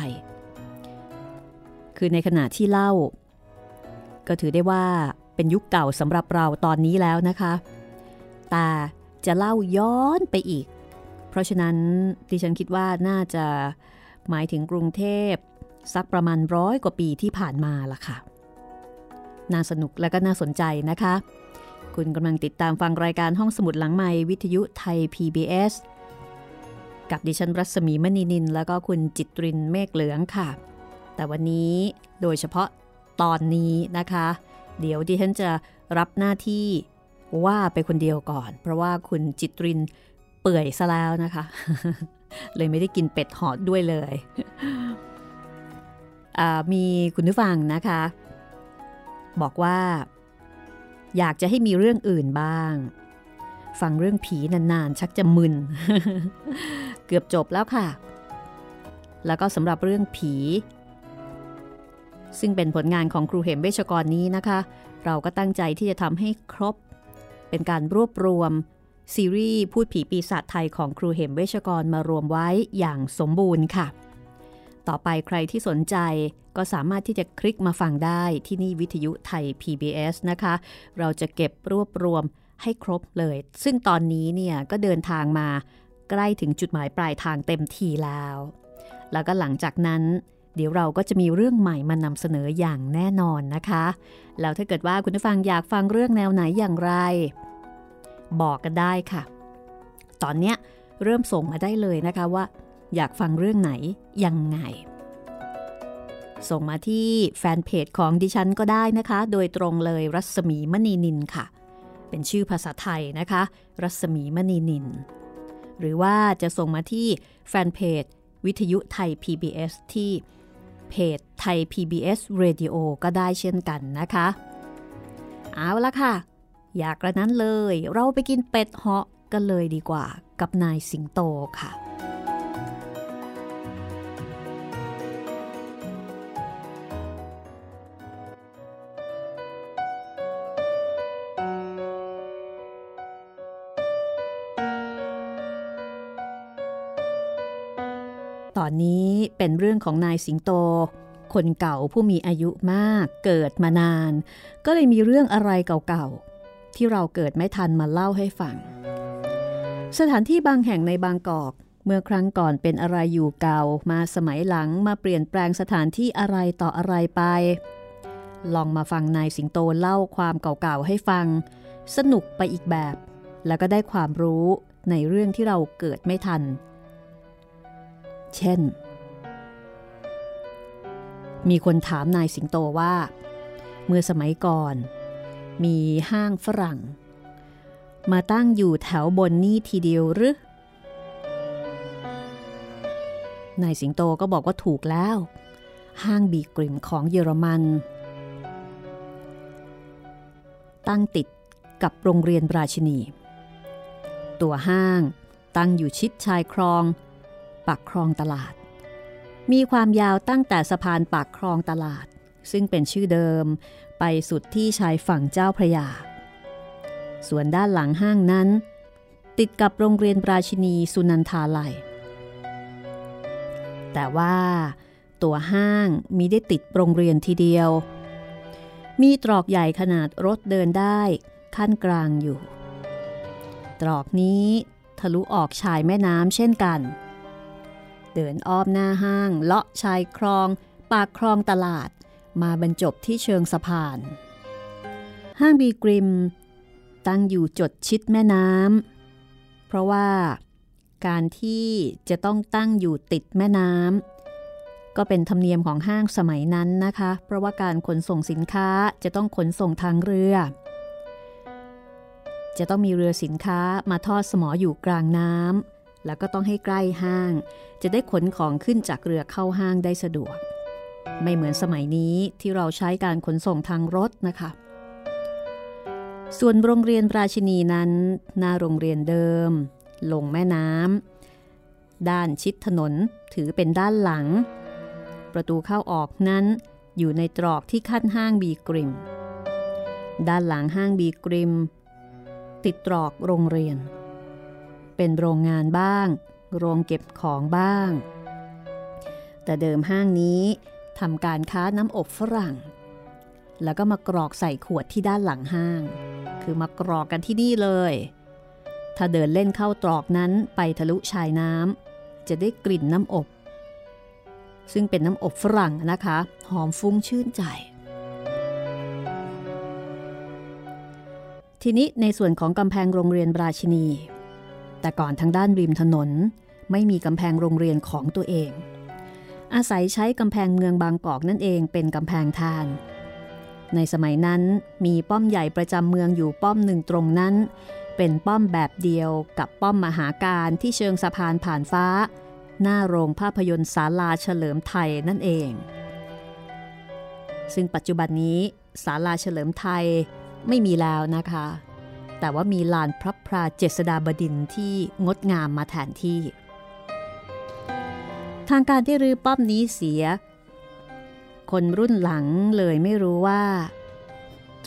คือในขณะที่เล่า ก็ถือได้ว่าเป็นยุคเก่าสำหรับเราตอนนี้แล้วนะคะ แต่จะเล่าย้อนไปอีก ราะฉะนั้นดิฉันคิดว่าน่าจะหมายถึงกรุงเทพสักประมาณร้อยกว่าปีที่ผ่านมาล่ะค่ะ น่าสนุกและก็น่าสนใจนะคะ คุณกำลังติดตามฟังรายการห้องสมุดหลังใหม่วิทยุไทย PBS กับดิฉันรัศมีมณีนิน แล้วก็คุณจิตรินเมฆเหลืองค่ะ แต่วันนี้โดยเฉพาะตอนนี้นะคะ เดี๋ยวดิฉันจะรับหน้าที่ว่าไปคนเดียวก่อน เพราะว่าคุณจิตรินเปื่อยซะแล้วนะคะ เลยไม่ได้กินเป็ดหอดด้วยเลยมีคุณผู้ฟังนะคะ บอกว่า อยากจะให้มีเรื่องอื่นบ้าง ฟังเรื่องผีนานๆ ชักจะมึน เกือบจบแล้วค่ะ แล้วก็สำหรับเรื่องผี ซึ่งเป็นผลงานของครูเหมเวชกรนี้นะคะ เราก็ตั้งใจที่จะทำให้ครบ เป็นการรวบรวม ซีรีส์พูดผีปีศาจไทยของครูเหมเวชกรมารวมไว้อย่างสมบูรณ์ค่ะ ต่อไปใครที่สนใจก็สามารถที่จะคลิกมาฟังได้ที่นี่วิทยุไทย PBS นะคะ เราจะเก็บรวบรวมให้ครบเลย ซึ่งตอนนี้เนี่ยก็เดินทางมาใกล้ถึงจุดหมายปลายทางเต็มทีแล้ว แล้วก็หลังจากนั้นเดี๋ยวเราก็จะมีเรื่องใหม่มานำเสนออย่างแน่นอนนะคะ แล้วถ้าเกิดว่าคุณผู้ฟังอยากฟังเรื่องแนวไหนอย่างไร บอกกันได้ค่ะ ตอนนี้เริ่มส่งมาได้เลยนะคะว่า อยากฟังเรื่องไหนยังไง ส่งมาที่แฟนเพจของดิฉันก็ได้นะคะ โดยตรงเลยรัศมีมณีนินค่ะ เป็นชื่อภาษาไทยนะคะ รัศมีมณีนิน หรือว่าจะส่งมาที่แฟนเพจวิทยุไทย PBS ที่เพจไทย PBS Radio ก็ได้เช่นกันนะคะ เอาละค่ะ อยากกระนั้นเลย เราไปกินเป็ดเหาะกันเลยดีกว่ากับนายสิงโตค่ะ ตอนนี้เป็นเรื่องของนายสิงโตคนเก่าผู้มีอายุมากเกิดมานาน ก็เลยมีเรื่องอะไรเก่า ที่เราเกิดไม่ทันมาเล่าให้ฟัง สถานที่บางแห่งในบางกอก เมื่อครั้งก่อนเป็นอะไรอยู่เก่า มาสมัยหลังมาเปลี่ยนแปลงสถานที่อะไรต่ออะไรไป ลองมาฟังนายสิงโตเล่าความเก่าๆให้ฟัง สนุกไปอีกแบบ แล้วก็ได้ความรู้ในเรื่องที่เราเกิดไม่ทัน เช่น มีคนถามนายสิงโตว่า เมื่อสมัยก่อน มีห้างฝรั่ง มาตั้งอยู่แถวบนนี้ทีเดียวหรือนายสิงโตก็บอกว่าถูกแล้ว ห้างบีกริมของเยอรมัน ตั้งติดกับโรงเรียนราชินี ตัวห้างตั้งอยู่ชิดชายคลอง ปากคลองตลาด มีความยาวตั้งแต่สะพานปากคลองตลาด ซึ่งเป็นชื่อเดิม ไปสุดที่ชายฝั่งเจ้าพระยา ส่วนด้านหลังห้างนั้น ติดกับโรงเรียนราชินีสุนันทาลัย แต่ว่าตัวห้างมีได้ติดโรงเรียนทีเดียว มีตรอกใหญ่ขนาดรถเดินได้ขั้นกลางอยู่ ตรอกนี้ทะลุออกชายแม่น้ำเช่นกัน เดินอ้อมหน้าห้างเลาะชายคลอง ปากคลองตลาด มาบรรจบที่เชิงสะพาน ห้างบีกริม ตั้งอยู่จดชิดแม่น้ำเพราะว่าการที่จะต้องตั้งอยู่ติดแม่น้ำก็เป็นธรรมเนียมของห้างสมัยนั้นนะคะ เพราะว่าการขนส่งสินค้าจะต้องขนส่งทางเรือ จะต้องมีเรือสินค้ามาทอดสมออยู่กลางน้ำแล้วก็ต้องให้ใกล้ห้าง จะได้ขนของขึ้นจากเรือเข้าห้างได้สะดวก ไม่เหมือนสมัยนี้ที่เราใช้การขนส่งทางรถนะคะ ส่วนโรงเรียนราชินีนั้น หน้าโรงเรียนเดิม ลงแม่น้ำด้านชิดถนนถือเป็นด้านหลัง ประตูเข้าออกนั้นอยู่ในตรอกที่ขั้นห้างบีกริม ด้านหลังห้างบีกริม ติดตรอกโรงเรียน เป็นโรงงานบ้าง โรงเก็บของบ้าง แต่เดิมห้างนี้ ทำการค้าน้ำอบฝรั่ง แล้วก็มากรอกใส่ขวดที่ด้านหลังห้าง คือมากรอกกันที่นี่เลย ถ้าเดินเล่นเข้าตรอกนั้นไปทะลุชายน้ำจะได้กลิ่นน้ำอบ ซึ่งเป็นน้ำอบฝรั่งนะคะ หอมฟุ้งชื่นใจ ทีนี้ในส่วนของกำแพงโรงเรียนราชินี แต่ก่อนทางด้านริมถนนไม่มีกำแพงโรงเรียนของตัวเอง อาศัยใช้กำแพงเมืองบางกอกนั่นเองเป็นกำแพงทาง ในสมัยนั้นมีป้อมใหญ่ประจำเมืองอยู่ป้อมหนึ่งตรงนั้น เป็นป้อมแบบเดียวกับป้อมมหาการที่เชิงสะพานผ่านฟ้า หน้าโรงภาพยนตร์ศาลาเฉลิมไทยนั่นเอง ซึ่งปัจจุบันนี้ศาลาเฉลิมไทยไม่มีแล้วนะคะ แต่ว่ามีลานพระพราเจษฎาบดินที่งดงามมาแทนที่ ทางการที่รื้อป้อมนี้เสีย คนรุ่นหลังเลยไม่รู้ว่า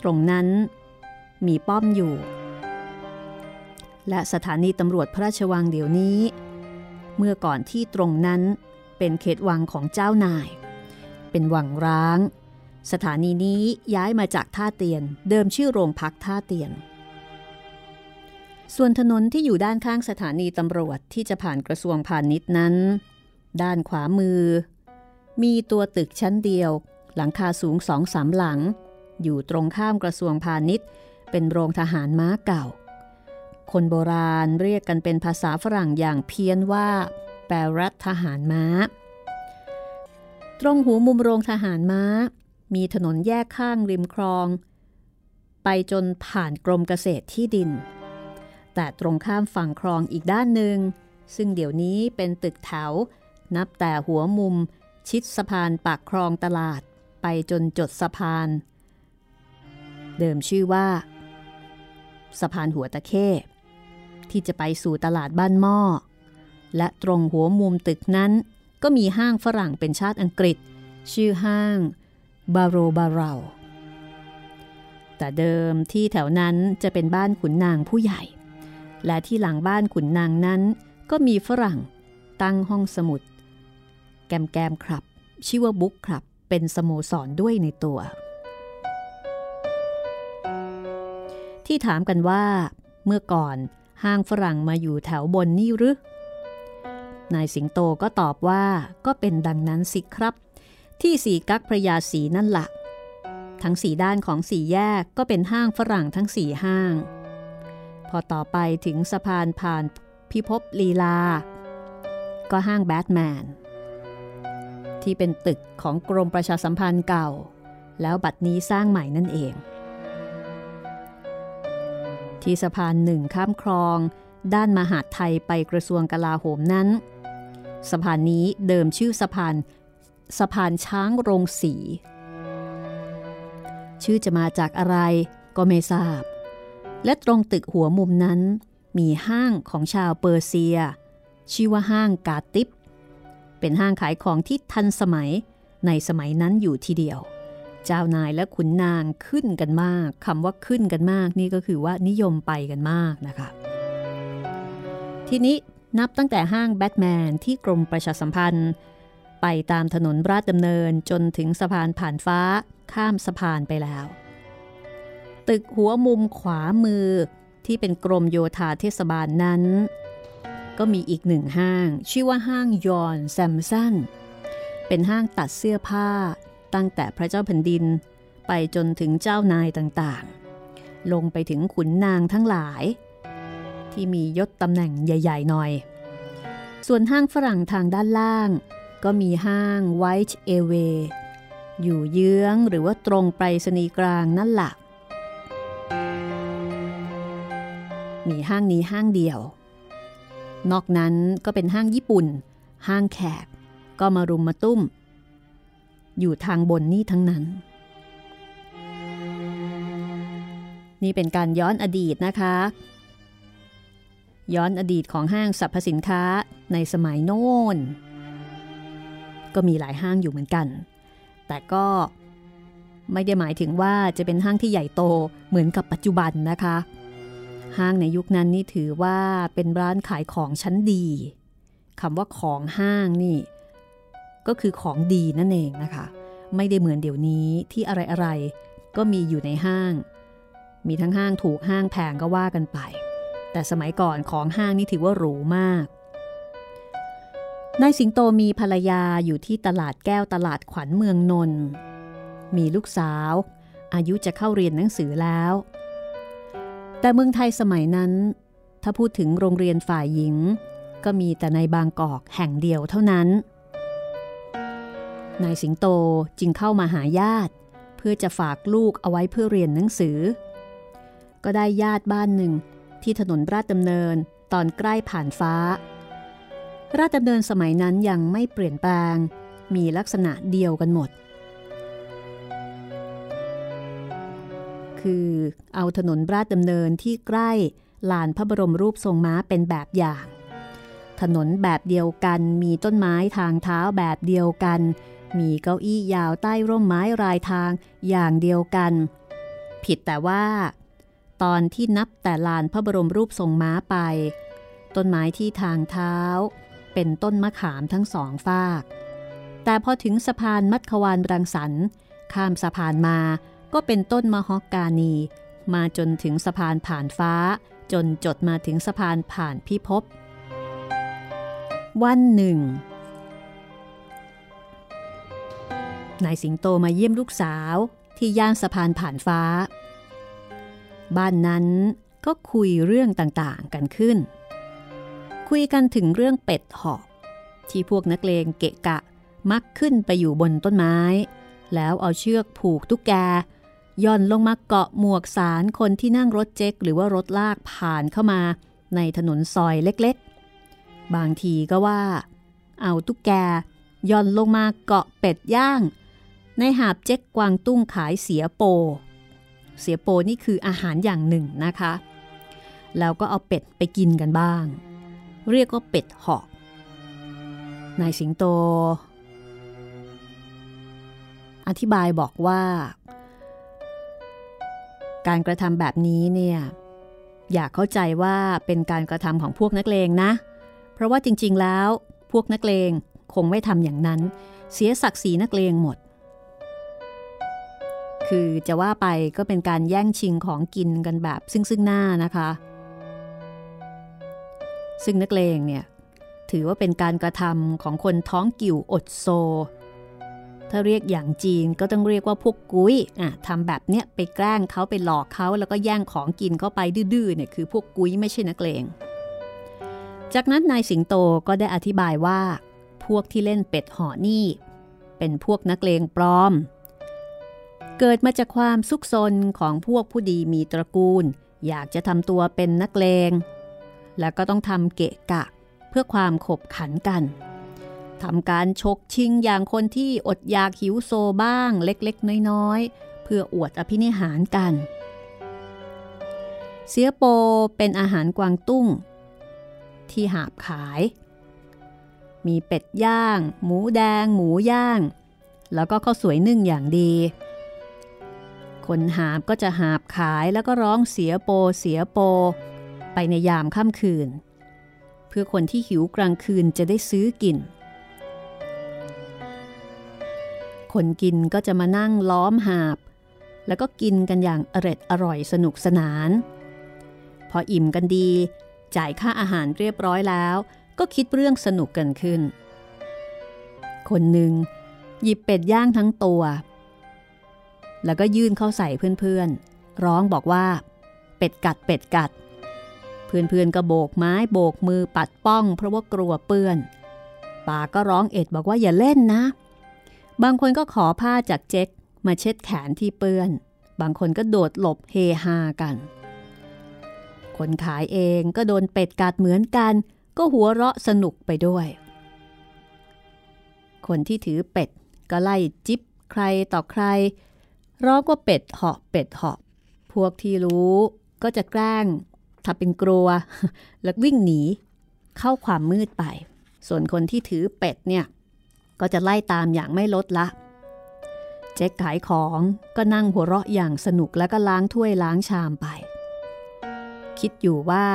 ตรงนั้นมีป้อมอยู่ และสถานีตำรวจพระราชวังเดี๋ยวนี้ เมื่อก่อนที่ตรงนั้นเป็นเขตวังของเจ้านาย เป็นวังร้าง สถานีนี้ย้ายมาจากท่าเตียน เดิมชื่อโรงพักท่าเตียนส่วนถนนที่อยู่ด้านข้างสถานีตำรวจที่จะผ่านกระทรวงพาณิชย์นั้น ด้านขวามือ มีตัวตึกชั้นเดียว หลังคาสูงสองสามหลัง อยู่ตรงข้ามกระทรวงพาณิชย์ เป็นโรงทหารม้าเก่า คนโบราณเรียกกันเป็นภาษาฝรั่งอย่างเพี้ยนว่า แปรรัฐทหารม้า ตรงหูมุมโรงทหารม้า มีถนนแยกข้างริมคลอง ไปจนผ่านกรมเกษตรที่ดิน แต่ตรงข้ามฝั่งคลองอีกด้านหนึ่งซึ่งเดี๋ยวนี้เป็นตึกแถว นับแต่หัวมุมชิดสะพานปากคลองตลาดไปจนจดสะพาน เดิมชื่อว่า สะพานหัวตะเข้ที่จะไปสู่ตลาดบ้านหม้อ และตรงหัวมุมตึกนั้นก็มีห้างฝรั่งเป็นชาติอังกฤษ ชื่อห้างบาโรบาราแต่เดิมที่แถวนั้นจะเป็นบ้านขุนนางผู้ใหญ่ และที่หลังบ้านขุนนางนั้นก็มีฝรั่งตั้งห้องสมุด แกมแกมครับ ชื่อว่าบุ๊กครับ เป็นสโมสรด้วยในตัว ที่ถามกันว่าเมื่อก่อนห้างฝรั่งมาอยู่แถวบนนี่หรือนายสิงโตก็ตอบว่าก็เป็นดังนั้นสิครับ ที่สีกักพระยาสีนั่นละ่ะทั้งสีด้านของสีแยกก็เป็นห้างฝรั่งทั้งสี่ห้าง พอต่อไปถึงสะพานผ่านพิภพลีลา ก็ห้างแบทแมน ที่เป็นตึกของกรมประชาสัมพันธ์เก่า แล้วบัดนี้สร้างใหม่นั่นเอง ที่สะพานหนึ่งข้ามคลอง ด้านมหาดไทยไปกระทรวงกลาโหมนั้น สะพานนี้เดิมชื่อสะพานสะพานช้างโรงสี ชื่อจะมาจากอะไรก็ไม่ทราบ และตรงตึกหัวมุมนั้น มีห้างของชาวเปอร์เซีย ชื่อว่าห้างกาติป เป็นห้างขายของที่ทันสมัยในสมัยนั้นอยู่ทีเดียว เจ้านายและขุนนางขึ้นกันมากคำว่าขึ้นกันมากนี่ก็คือว่านิยมไปกันมากนะคะ ทีนี้นับตั้งแต่ห้างแบทแมนที่กรมประชาสัมพันธ์ ไปตามถนนราชดำเนินจนถึงสะพานผ่านฟ้าข้ามสะพานไปแล้ว ตึกหัวมุมขวามือที่เป็นกรมโยธาเทศบาลนั้น ก็มีอีกหนึ่งห้าง ชื่อว่าห้างยอนแซมสันเป็นห้างตัดเสื้อผ้า ตั้งแต่พระเจ้าแผ่นดิน ไปจนถึงเจ้านายต่างๆ ลงไปถึงขุนนางทั้งหลาย ที่มียศตำแหน่งใหญ่ ๆ หน่อย ส่วนห้างฝรั่งทางด้านล่าง ก็มีห้าง White a w a y อยู่เยื้องหรือว่าตรงไปรษณีย์กลางนั่นแหละมีห้างนี้ห้างเดียว นอกนั้นก็เป็นห้างญี่ปุ่น ห้างแขก ก็มารุมมาตุ้ม อยู่ทางบนนี่ทั้งนั้น นี่เป็นการย้อนอดีตนะคะ ย้อนอดีตของห้างสรรพสินค้าในสมัยโน้น ก็มีหลายห้างอยู่เหมือนกัน แต่ก็ไม่ได้หมายถึงว่าจะเป็นห้างที่ใหญ่โตเหมือนกับปัจจุบันนะคะ ห้างในยุคนั้นนี่ถือว่าเป็นร้านขายของชั้นดีคำว่าของห้างนี่ ก็คือของดีนั่นเองนะคะ ไม่ได้เหมือนเดี๋ยวนี้ที่อะไรๆก็มีอยู่ในห้าง มีทั้งห้างถูกห้างแพงก็ว่ากันไป แต่สมัยก่อนของห้างนี่ถือว่าหรูมากนายสิงโตมีภรรยาอยู่ที่ตลาดแก้วตลาดขวัญเมืองนนท์มีลูกสาว อายุจะเข้าเรียนหนังสือแล้ว แต่เมืองไทยสมัยนั้น ถ้าพูดถึงโรงเรียนฝ่ายหญิง ก็มีแต่ในบางกอกแห่งเดียวเท่านั้น นายสิงโตจึงเข้ามาหาญาติ เพื่อจะฝากลูกเอาไว้เพื่อเรียนหนังสือ ก็ได้ญาติบ้านหนึ่งที่ถนนราชดำเนินตอนใกล้ผ่านฟ้า ราชดำเนินสมัยนั้นยังไม่เปลี่ยนแปลง มีลักษณะเดียวกันหมด คือเอาถนนราชดำเนินที่ใกล้ลานพระบรมรูปทรงม้าเป็นแบบอย่าง ถนนแบบเดียวกันมีต้นไม้ทางเท้าแบบเดียวกัน มีเก้าอี้ยาวใต้ร่มไม้รายทางอย่างเดียวกัน ผิดแต่ว่า ตอนที่นับแต่ลานพระบรมรูปทรงม้าไป ต้นไม้ที่ทางเท้า เป็นต้นมะขามทั้งสองฝาก แต่พอถึงสะพานมัดควานรังสรรค์ข้ามสะพานมา ก็เป็นต้นมะฮอกกานี มาจนถึงสะพานผ่านฟ้า จนจดมาถึงสะพานผ่านพิภพวันหนึ่งนายสิงโตมาเยี่ยมลูกสาวที่ย่านสะพานผ่านฟ้า บ้านนั้นก็คุยเรื่องต่างๆกันขึ้น คุยกันถึงเรื่องเป็ดหอกที่พวกนักเลงเกะกะมักขึ้นไปอยู่บนต้นไม้ แล้วเอาเชือกผูกตุ๊กแก ย่อนลงมาเกาะหมวกสารคนที่นั่งรถเจ๊กหรือว่ารถลากผ่านเข้ามาในถนนซอยเล็กๆ บางทีก็ว่า เอาตุ๊กแกย่อนลงมาเกาะเป็ดย่าง ในหาบเจ๊กกวางตุ้งขายเสียโป เสียโปนี่คืออาหารอย่างหนึ่งนะคะ แล้วก็เอาเป็ดไปกินกันบ้าง เรียกว่าเป็ดหอกนายสิงโต อธิบายบอกว่า การกระทำแบบนี้เนี่ยอยากเข้าใจว่าเป็นการกระทำของพวกนักเลงนะ เพราะว่าจริงๆแล้วพวกนักเลงคงไม่ทำอย่างนั้น เสียศักดิ์ศรีนักเลงหมด คือจะว่าไปก็เป็นการแย่งชิงของกินกันแบบซึ่งซึ่งหน้านะคะ ซึ่งนักเลงเนี่ยถือว่าเป็นการกระทำของคนท้องกิ่วอดโซ ถ้าเรียกอย่างจีนก็ต้องเรียกว่าพวกกุ้ยอะทำแบบเนี้ยไปแกล้งเขาไปหลอกเขาแล้วก็แย่งของกินเข้าไปดื้อๆเนี่ยคือพวกกุ้ยไม่ใช่นักเลง จากนั้นนายสิงโตก็ได้อธิบายว่า พวกที่เล่นเป็ดห่อนี่ เป็นพวกนักเลงปลอม เกิดมาจากความซุกซนของพวกผู้ดีมีตระกูล อยากจะทำตัวเป็นนักเลง แล้วก็ต้องทำเกะกะเพื่อความขบขันกัน ทำการชกชิงอย่างคนที่อดอยากหิวโซบ้างเล็กๆ น้อยๆ เพื่ออวดอภินิหารกัน เสียโปเป็นอาหารกวางตุ้ง ที่หาบขาย มีเป็ดย่าง หมูแดง หมูย่าง แล้วก็ข้าวสวยนึ่งอย่างดีคนหาบก็จะหาบขายแล้วก็ร้องเสียโปเสียโป ไปในยามค่ำคืน เพื่อคนที่หิวกลางคืนจะได้ซื้อกิน คนกินก็จะมานั่งล้อมหาบ แล้วก็กินกันอย่างอร็ดอร่อยสนุกสนาน พออิ่มกันดี จ่ายค่าอาหารเรียบร้อยแล้ว ก็คิดเรื่องสนุกกันขึ้น คนหนึ่งหยิบเป็ดย่างทั้งตัว แล้วก็ยื่นเข้าใส่เพื่อนๆ ร้องบอกว่า เป็ดกัดเป็ดกัด เพื่อนๆก็โบกไม้โบกมือปัดป้องเพราะว่ากลัวเปื้อนป่าก็ร้องเอ็ดบอกว่าอย่าเล่นนะ บางคนก็ขอผ้าจากเจ๊กมาเช็ดแขนที่เปื้อน บางคนก็โดดหลบเฮฮากัน คนขายเองก็โดนเป็ดกัดเหมือนกัน ก็หัวเราะสนุกไปด้วย คนที่ถือเป็ดก็ไล่จิบใครต่อใคร ร้องว่าเป็ดเหาะเป็ดเหาะ พวกที่รู้ก็จะแกล้งทำเป็นกลัว แล้ววิ่งหนี เข้าความมืดไป ส่วนคนที่ถือเป็ดเนี่ย ก็จะไล่ตามอย่างไม่ลดละ เจ๊ขายของก็นั่งหัวเราะอย่างสนุกแล้วก็ล้างถ้วยล้างชามไป คิดอยู่ว่า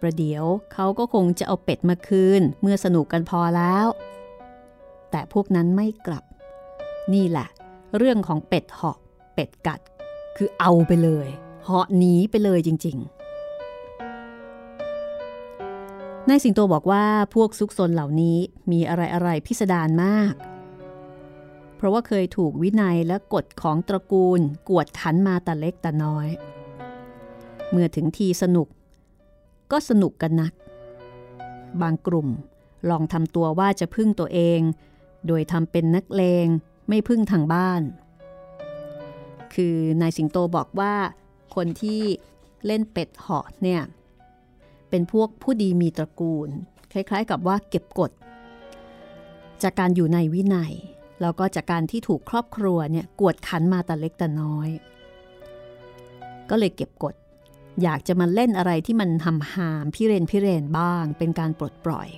ประเดี๋ยวเขาก็คงจะเอาเป็ดมาคืนเมื่อสนุกกันพอแล้ว แต่พวกนั้นไม่กลับ นี่แหละ เรื่องของเป็ดเหาะ เป็ดกัด คือเอาไปเลยเหาะหนีไปเลยจริง ๆ นายสิงโตบอกว่าพวกซุกซนเหล่านี้มีอะไรอะไรพิสดารมาก เพราะว่าเคยถูกวินัยและกฎของตระกูลกวดขันมาแต่เล็กแต่น้อย เมื่อถึงทีสนุก ก็สนุกกันนัก บางกลุ่มลองทำตัวว่าจะพึ่งตัวเอง โดยทำเป็นนักเลงไม่พึ่งทางบ้าน คือนายสิงโตบอกว่าคนที่เล่นเป็ดเหาะเนี่ย เป็นพวกผู้ดีมีตระกูล คล้ายๆ กับว่าเก็บกฎ จากการอยู่ในวินัย แล้วก็จากการที่ถูกครอบครัวเนี่ยกวดขันมาแต่เล็กแต่น้อย ก็เลยเก็บกฎ อยากจะมาเล่นอะไรที่มันทำหามพิเรนพิเรนบ้าง เป็นการปลดปล่อย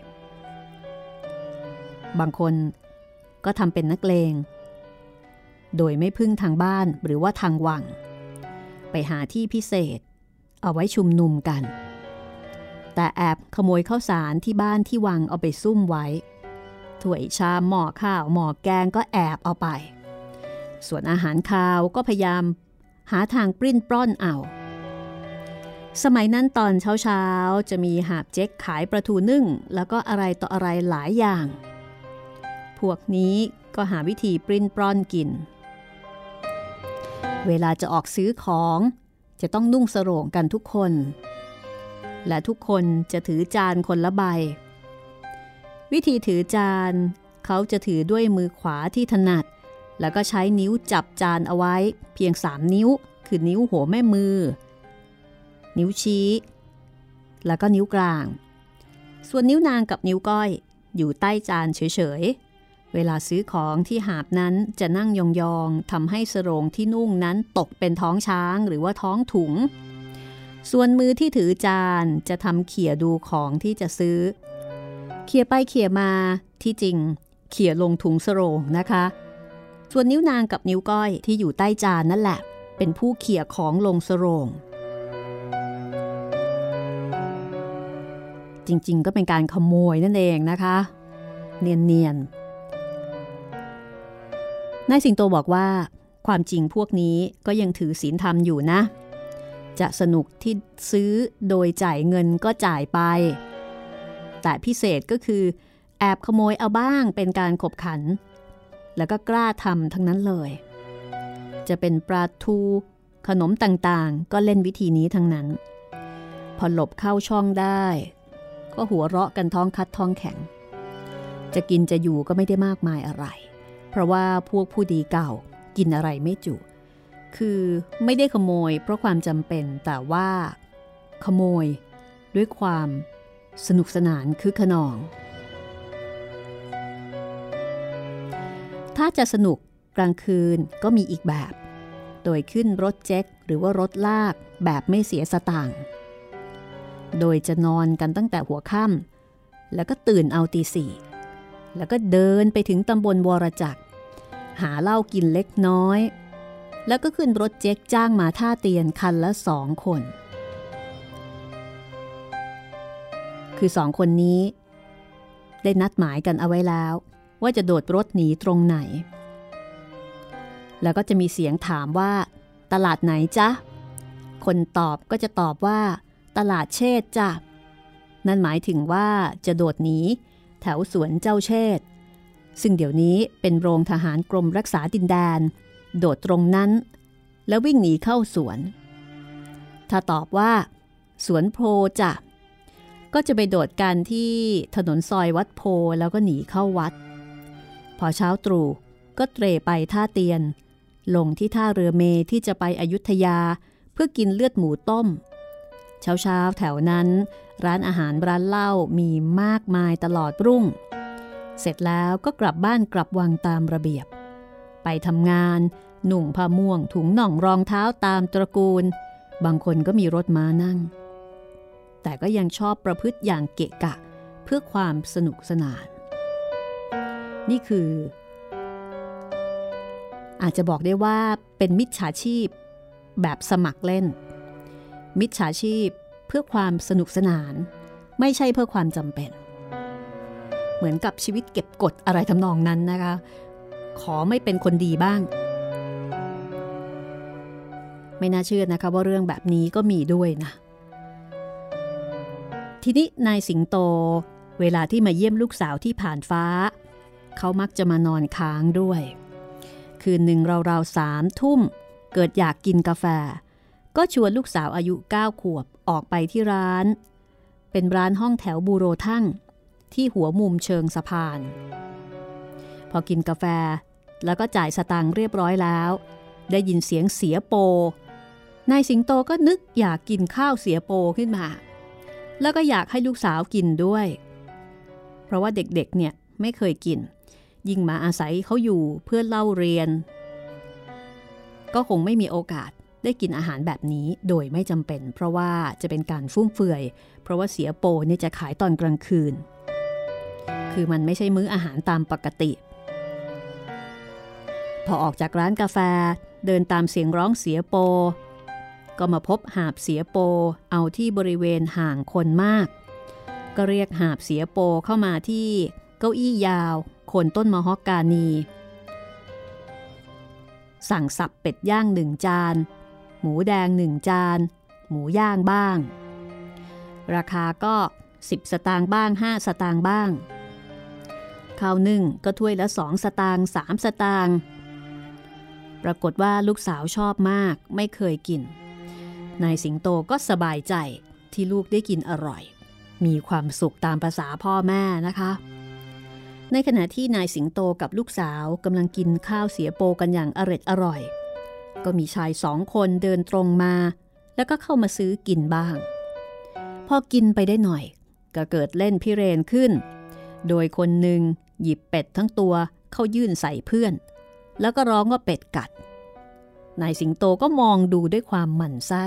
บางคนก็ทำเป็นนักเลง โดยไม่พึ่งทางบ้านหรือว่าทางวัง ไปหาที่พิเศษ เอาไว้ชุมนุมกัน แต่แอบขโมยข้าวสารที่บ้านที่วังเอาไปซุ่มไว้ถ้วยชามหม้อข้าวหม้อแกงก็แอบเอาไป ส่วนอาหารคาวก็พยายาม หาทางปริ้นปล้อนเอา สมัยนั้นตอนเช้าๆ จะมีหาบเจ๊กขายประทูนึ่ง แล้วก็อะไรต่ออะไรหลายอย่าง พวกนี้ก็หาวิธีปริ้นปล้อนกิน เวลาจะออกซื้อของ จะต้องนุ่งสโรงกันทุกคน และทุกคนจะถือจานคนละใบ วิธีถือจาน เขาจะถือด้วยมือขวาที่ถนัด แล้วก็ใช้นิ้วจับจานเอาไว้ เพียงสามนิ้ว คือนิ้วหัวแม่มือ นิ้วชี้ แล้วก็นิ้วกลาง ส่วนนิ้วนางกับนิ้วก้อยอยู่ใต้จานเฉยๆ เวลาซื้อของที่หาบนั้นจะนั่งยองๆทำให้สรงที่นุ่งนั้นตกเป็นท้องช้างหรือว่าท้องถุง ส่วนมือที่ถือจานจะทำเขี่ยดูของที่จะซื้อ เขี่ยไปเขี่ยมาที่จริง เขี่ยลงถุงสรงนะคะ ส่วนนิ้วนางกับนิ้วก้อยที่อยู่ใต้จานนั่นแหละ เป็นผู้เขี่ยของลงสรงจริงๆ ก็เป็นการขโมยนั่นเองนะคะ เนียนๆนายสิงโตบอกว่า ความจริงพวกนี้ก็ยังถือศีลธรรมอยู่นะ จะสนุกที่ซื้อโดยจ่ายเงินก็จ่ายไป แต่พิเศษก็คือแอบขโมยเอาบ้างเป็นการขบขัน แล้วก็กล้าทำทั้งนั้นเลย จะเป็นปลาทู ขนมต่างๆ ก็เล่นวิธีนี้ทั้งนั้น พอหลบเข้าช่องได้ ก็หัวเราะกันท้องคัดท้องแข็ง จะกินจะอยู่ก็ไม่ได้มากมายอะไร เพราะว่าพวกผู้ดีเก่ากินอะไรไม่จุ คือไม่ได้ขโมยเพราะความจำเป็นแต่ว่า ขโมย ด้วยความสนุกสนานคือขนอง ถ้าจะสนุกกลางคืนก็มีอีกแบบ โดยขึ้นรถเจ็คหรือว่ารถลากแบบไม่เสียสตางค์โดยจะนอนกันตั้งแต่หัวค่ำแล้วก็ตื่นเอาตีสี่แล้วก็เดินไปถึงตำบลวรจักร หาเหล้ากินเล็กน้อย แล้วก็ขึ้นรถเจ๊กจ้างมาท่าเตียนคันละสองคน คือสองคนนี้ ได้นัดหมายกันเอาไว้แล้ว ว่าจะโดดรถหนีตรงไหน แล้วก็จะมีเสียงถามว่า ตลาดไหนจ๊ะ คนตอบก็จะตอบว่า ตลาดเชษจ้ะ นั่นหมายถึงว่าจะโดดหนีแถวสวนเจ้าเชษซึ่งเดี๋ยวนี้เป็นโรงทหารกรมรักษาดินแดน โดดตรงนั้น แล้ววิ่งหนีเข้าสวน ถ้าตอบว่า สวนโพจ้ะก็จะไปโดดกันที่ถนนซอยวัดโพแล้วก็หนีเข้าวัด พอเช้าตรู่ก็เตรไปท่าเตียน ลงที่ท่าเรือเมที่จะไปอยุธยาเพื่อกินเลือดหมูต้ม เช้าเช้าแถวนั้น ร้านอาหารร้านเหล้ามีมากมายตลอดรุ่ง เสร็จแล้วก็กลับบ้านกลับวังตามระเบียบ ไปทำงาน หนุ่งผ้าม่วงถุงหน่องรองเท้าตามตระกูล บางคนก็มีรถม้านั่ง แต่ก็ยังชอบประพฤติอย่างเกะกะเพื่อความสนุกสนาน นี่คือ อาจจะบอกได้ว่าเป็นมิจฉาชีพแบบสมัครเล่น มิจฉาชีพเพื่อความสนุกสนาน ไม่ใช่เพื่อความจำเป็น เหมือนกับชีวิตเก็บกดอะไรทำนองนั้นนะคะ ขอไม่เป็นคนดีบ้าง ไม่น่าเชื่อนะคะว่าเรื่องแบบนี้ก็มีด้วยนะ ทีนี้นายสิงโตเวลาที่มาเยี่ยมลูกสาวที่ผ่านฟ้า เขามักจะมานอนค้างด้วย คืนหนึ่งราวๆสามทุ่ม เกิดอยากกินกาแฟ ก็ชวนลูกสาวอายุ 9 ขวบออกไปที่ร้าน เป็นร้านห้องแถวบูโรทั่งที่หัวมุมเชิงสะพาน พอกินกาแฟแล้วก็จ่ายสตางค์เรียบร้อยแล้ว ได้ยินเสียงเสียโป นายสิงโตก็นึกอยากกินข้าวเสียโปขึ้นมา แล้วก็อยากให้ลูกสาวกินด้วย เพราะว่าเด็กๆเนี่ยไม่เคยกิน ยิ่งมาอาศัยเขาอยู่เพื่อเล่าเรียน ก็คงไม่มีโอกาสได้กินอาหารแบบนี้โดยไม่จำเป็น เพราะว่าจะเป็นการฟุ่มเฟือย เพราะว่าเสียโปเนี่ยจะขายตอนกลางคืน คือมันไม่ใช่มื้ออาหารตามปกติ พอออกจากร้านกาแฟเดินตามเสียงร้องเสียโป ก็มาพบหาบเสียโปเอาที่บริเวณห่างคนมาก ก็เรียกหาบเสียโปเข้ามาที่เก้าอี้ยาวโคนต้นมะฮอกกานี สั่งสับเป็ดย่างหนึ่งจาน หมูแดงหนึ่งจาน หมูย่างบ้าง ราคาก็ 10 สตางค์บ้าง 5 สตางค์บ้างข้าวนึ่งก็ถ้วยละ 2 สตางค์3สตางค์ ปรากฏว่าลูกสาวชอบมากไม่เคยกิน นายสิงโตก็สบายใจที่ลูกได้กินอร่อย มีความสุขตามภาษาพ่อแม่นะคะ ในขณะที่นายสิงโตกับลูกสาวกำลังกินข้าวเสียโปกันอย่างอร็ดอร่อย ก็มีชายสองคนเดินตรงมา แล้วก็เข้ามาซื้อกินบ้าง พอกินไปได้หน่อย ก็เกิดเล่นพิเรนขึ้น โดยคนหนึ่งหยิบเป็ดทั้งตัวเข้ายื่นใส่เพื่อน แล้วก็ร้องว่าเป็ดกัด นายสิงโตก็มองดูด้วยความหมั่นไส้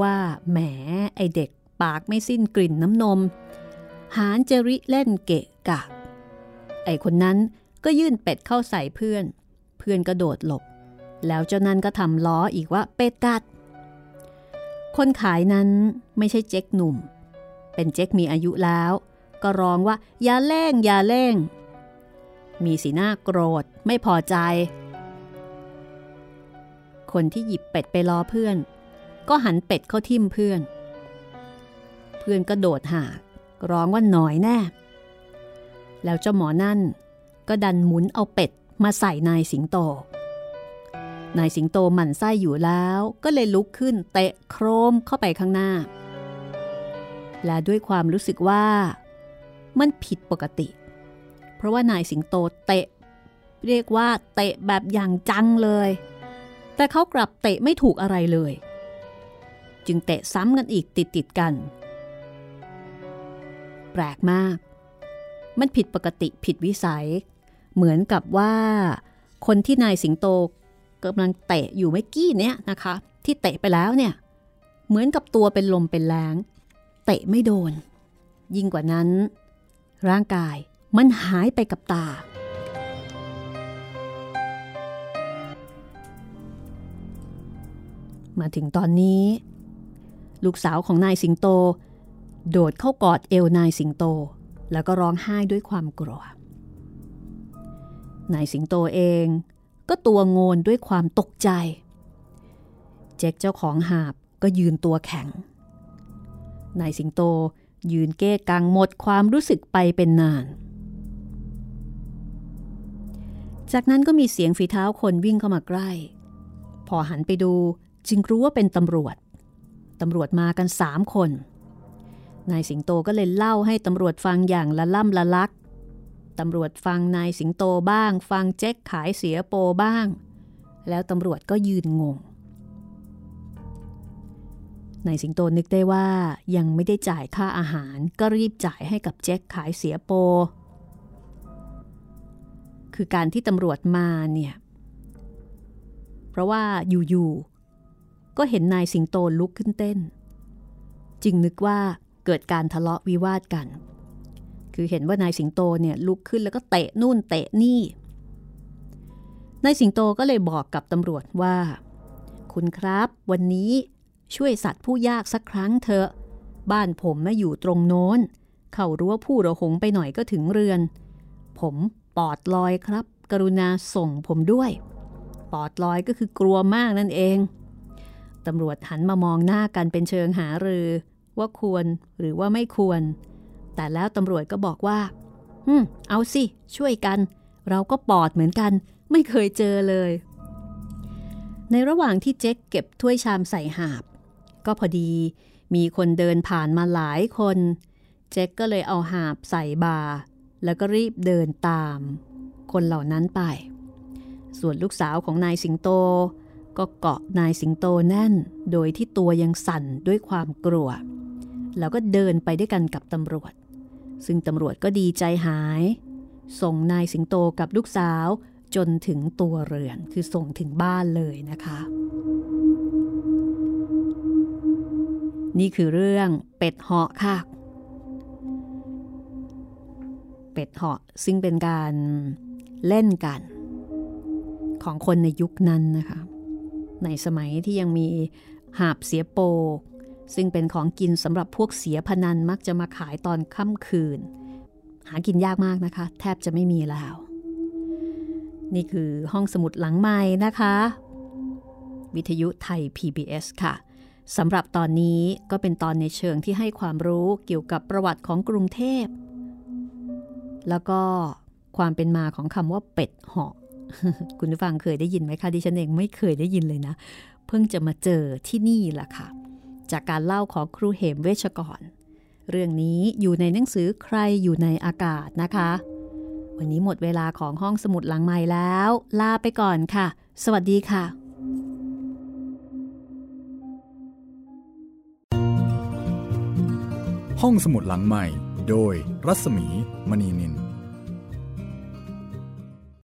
ว่าแหมไอเด็กปากไม่สิ้นกลิ่นน้ำนม หานจริเล่นเกะกะ ไอคนนั้นก็ยื่นเป็ดเข้าใส่เพื่อน เพื่อนกระโดดหลบ แล้วเจ้านั้นก็ทำล้ออีกว่าเป็ดกัด คนขายนั้นไม่ใช่เจ๊กหนุ่ม เป็นเจ๊กมีอายุแล้ว ก็ร้องว่าอย่าเล่งอย่าเล่ง มีสีหน้าโกรธไม่พอใจ คนที่หยิบเป็ดไปล้อเพื่อน ก็หันเป็ดเข้าทิ่มเพื่อน เพื่อนก็โดดหากร้องว่าหน่อยแน่ แล้วเจ้าหมอนั่นก็ดันหมุนเอาเป็ดมาใส่นายสิงโต นายสิงโตหมั่นไส้อยู่แล้วก็เลยลุกขึ้นเตะโครมเข้าไปข้างหน้า และด้วยความรู้สึกว่า มันผิดปกติเเพราะว่านายสิงโตเตะ เรียกว่าเตะแบบอย่างจังเลย แต่เขากลับเตะไม่ถูกอะไรเลย จึงเตะซ้ำกันอีกติดติดกัน แปลกมาก มันผิดปกติผิดวิสัย เหมือนกับว่า คนที่นายสิงโตกำลังเตะอยู่เมื่อกี้เนี้ยนะคะ ที่เตะไปแล้วเนี่ย เหมือนกับตัวเป็นลมเป็นแรงเตะไม่โดน ยิ่งกว่านั้น ร่างกาย มันหายไปกับตา มาถึงตอนนี้ ลูกสาวของนายสิงโต โดดเข้ากอดเอวนายสิงโต แล้วก็ร้องไห้ด้วยความกลัว นายสิงโตเองก็ตัวโงนด้วยความตกใจ เจ๊กเจ้าของหาบก็ยืนตัวแข็ง นายสิงโตยืนเก้กังหมดความรู้สึกไปเป็นนาน จากนั้นก็มีเสียงฝีเท้าคนวิ่งเข้ามาใกล้ พอหันไปดูจึงรู้ว่าเป็นตำรวจ ตำรวจมากันสามคน นายสิงโตก็เลยเล่าให้ตำรวจฟังอย่างละล่ำละลัก ตำรวจฟังนายสิงโตบ้าง ฟังเจ๊กขายเสียโปบ้าง แล้วตำรวจก็ยืนงง นายสิงโตนึกได้ว่ายังไม่ได้จ่ายค่าอาหารก็รีบจ่ายให้กับเจ๊กขายเสียโป คือการที่ตำรวจมาเนี่ย เพราะว่าอยู่ๆก็เห็นนายสิงโตลุกขึ้นเต้น จึงนึกว่าเกิดการทะเลาะวิวาทกัน คือเห็นว่านายสิงโตเนี่ยลุกขึ้นแล้วก็เตะนู่นเตะนี่ นายสิงโตก็เลยบอกกับตำรวจว่า คุณครับวันนี้ช่วยสัตว์ผู้ยากสักครั้งเถอะ บ้านผมมาอยู่ตรงโน้น เข้ารั้วผู้ระหงไปหน่อยก็ถึงเรือน ผม ปอดลอยครับ กรุณาส่งผมด้วย ปอดลอยก็คือกลัวมากนั่นเองตำรวจหันมามองหน้ากันเป็นเชิงหารือ ว่าควรหรือว่าไม่ควร แต่แล้วตำรวจก็บอกว่าอืมเอาสิ ช่วยกัน เราก็ปอดเหมือนกัน ไม่เคยเจอเลย ในระหว่างที่เจ๊กเก็บถ้วยชามใส่หาบ ก็พอดีมีคนเดินผ่านมาหลายคน เจ๊กก็เลยเอาหาบใส่บา แล้วก็รีบเดินตาม คนเหล่านั้นไป ส่วนลูกสาวของนายสิงโต ก็เกาะนายสิงโตแน่น โดยที่ตัวยังสั่นด้วยความกลัว แล้วก็เดินไปด้วยกันกับตำรวจ ซึ่งตำรวจก็ดีใจหาย ส่งนายสิงโตกับลูกสาวจนถึงตัวเรือน คือส่งถึงบ้านเลยนะคะ นี่คือเรื่องเป็ดเหาะค่ะ เป็ดเหาะซึ่งเป็นการเล่นกัน ของคนในยุคนั้นนะคะ ในสมัยที่ยังมีหาบเสียโป ซึ่งเป็นของกินสำหรับพวกเสียพนันมักจะมาขายตอนค่ำคืน หากินยากมากนะคะ แทบจะไม่มีแล้ว นี่คือห้องสมุดหลังไม้นะคะ วิทยุไทย PBS ค่ะสำหรับตอนนี้ก็เป็นตอนในเชิงที่ให้ความรู้เกี่ยวกับประวัติของกรุงเทพ แล้วก็ความเป็นมาของคำว่าเป็ดเหาะคุณผู้ฟังเคยได้ยินไหมคะดิฉันเองไม่เคยได้ยินเลยนะ เพิ่งจะมาเจอที่นี่แหละค่ะ จากการเล่าของครูเหมเวชกร เรื่องนี้อยู่ในหนังสือใครอยู่ในอากาศนะคะ วันนี้หมดเวลาของห้องสมุดหลังใหม่แล้ว ลาไปก่อนค่ะ สวัสดีค่ะห้องสมุดหลังใหม่ โดยรัศมีมณีนิน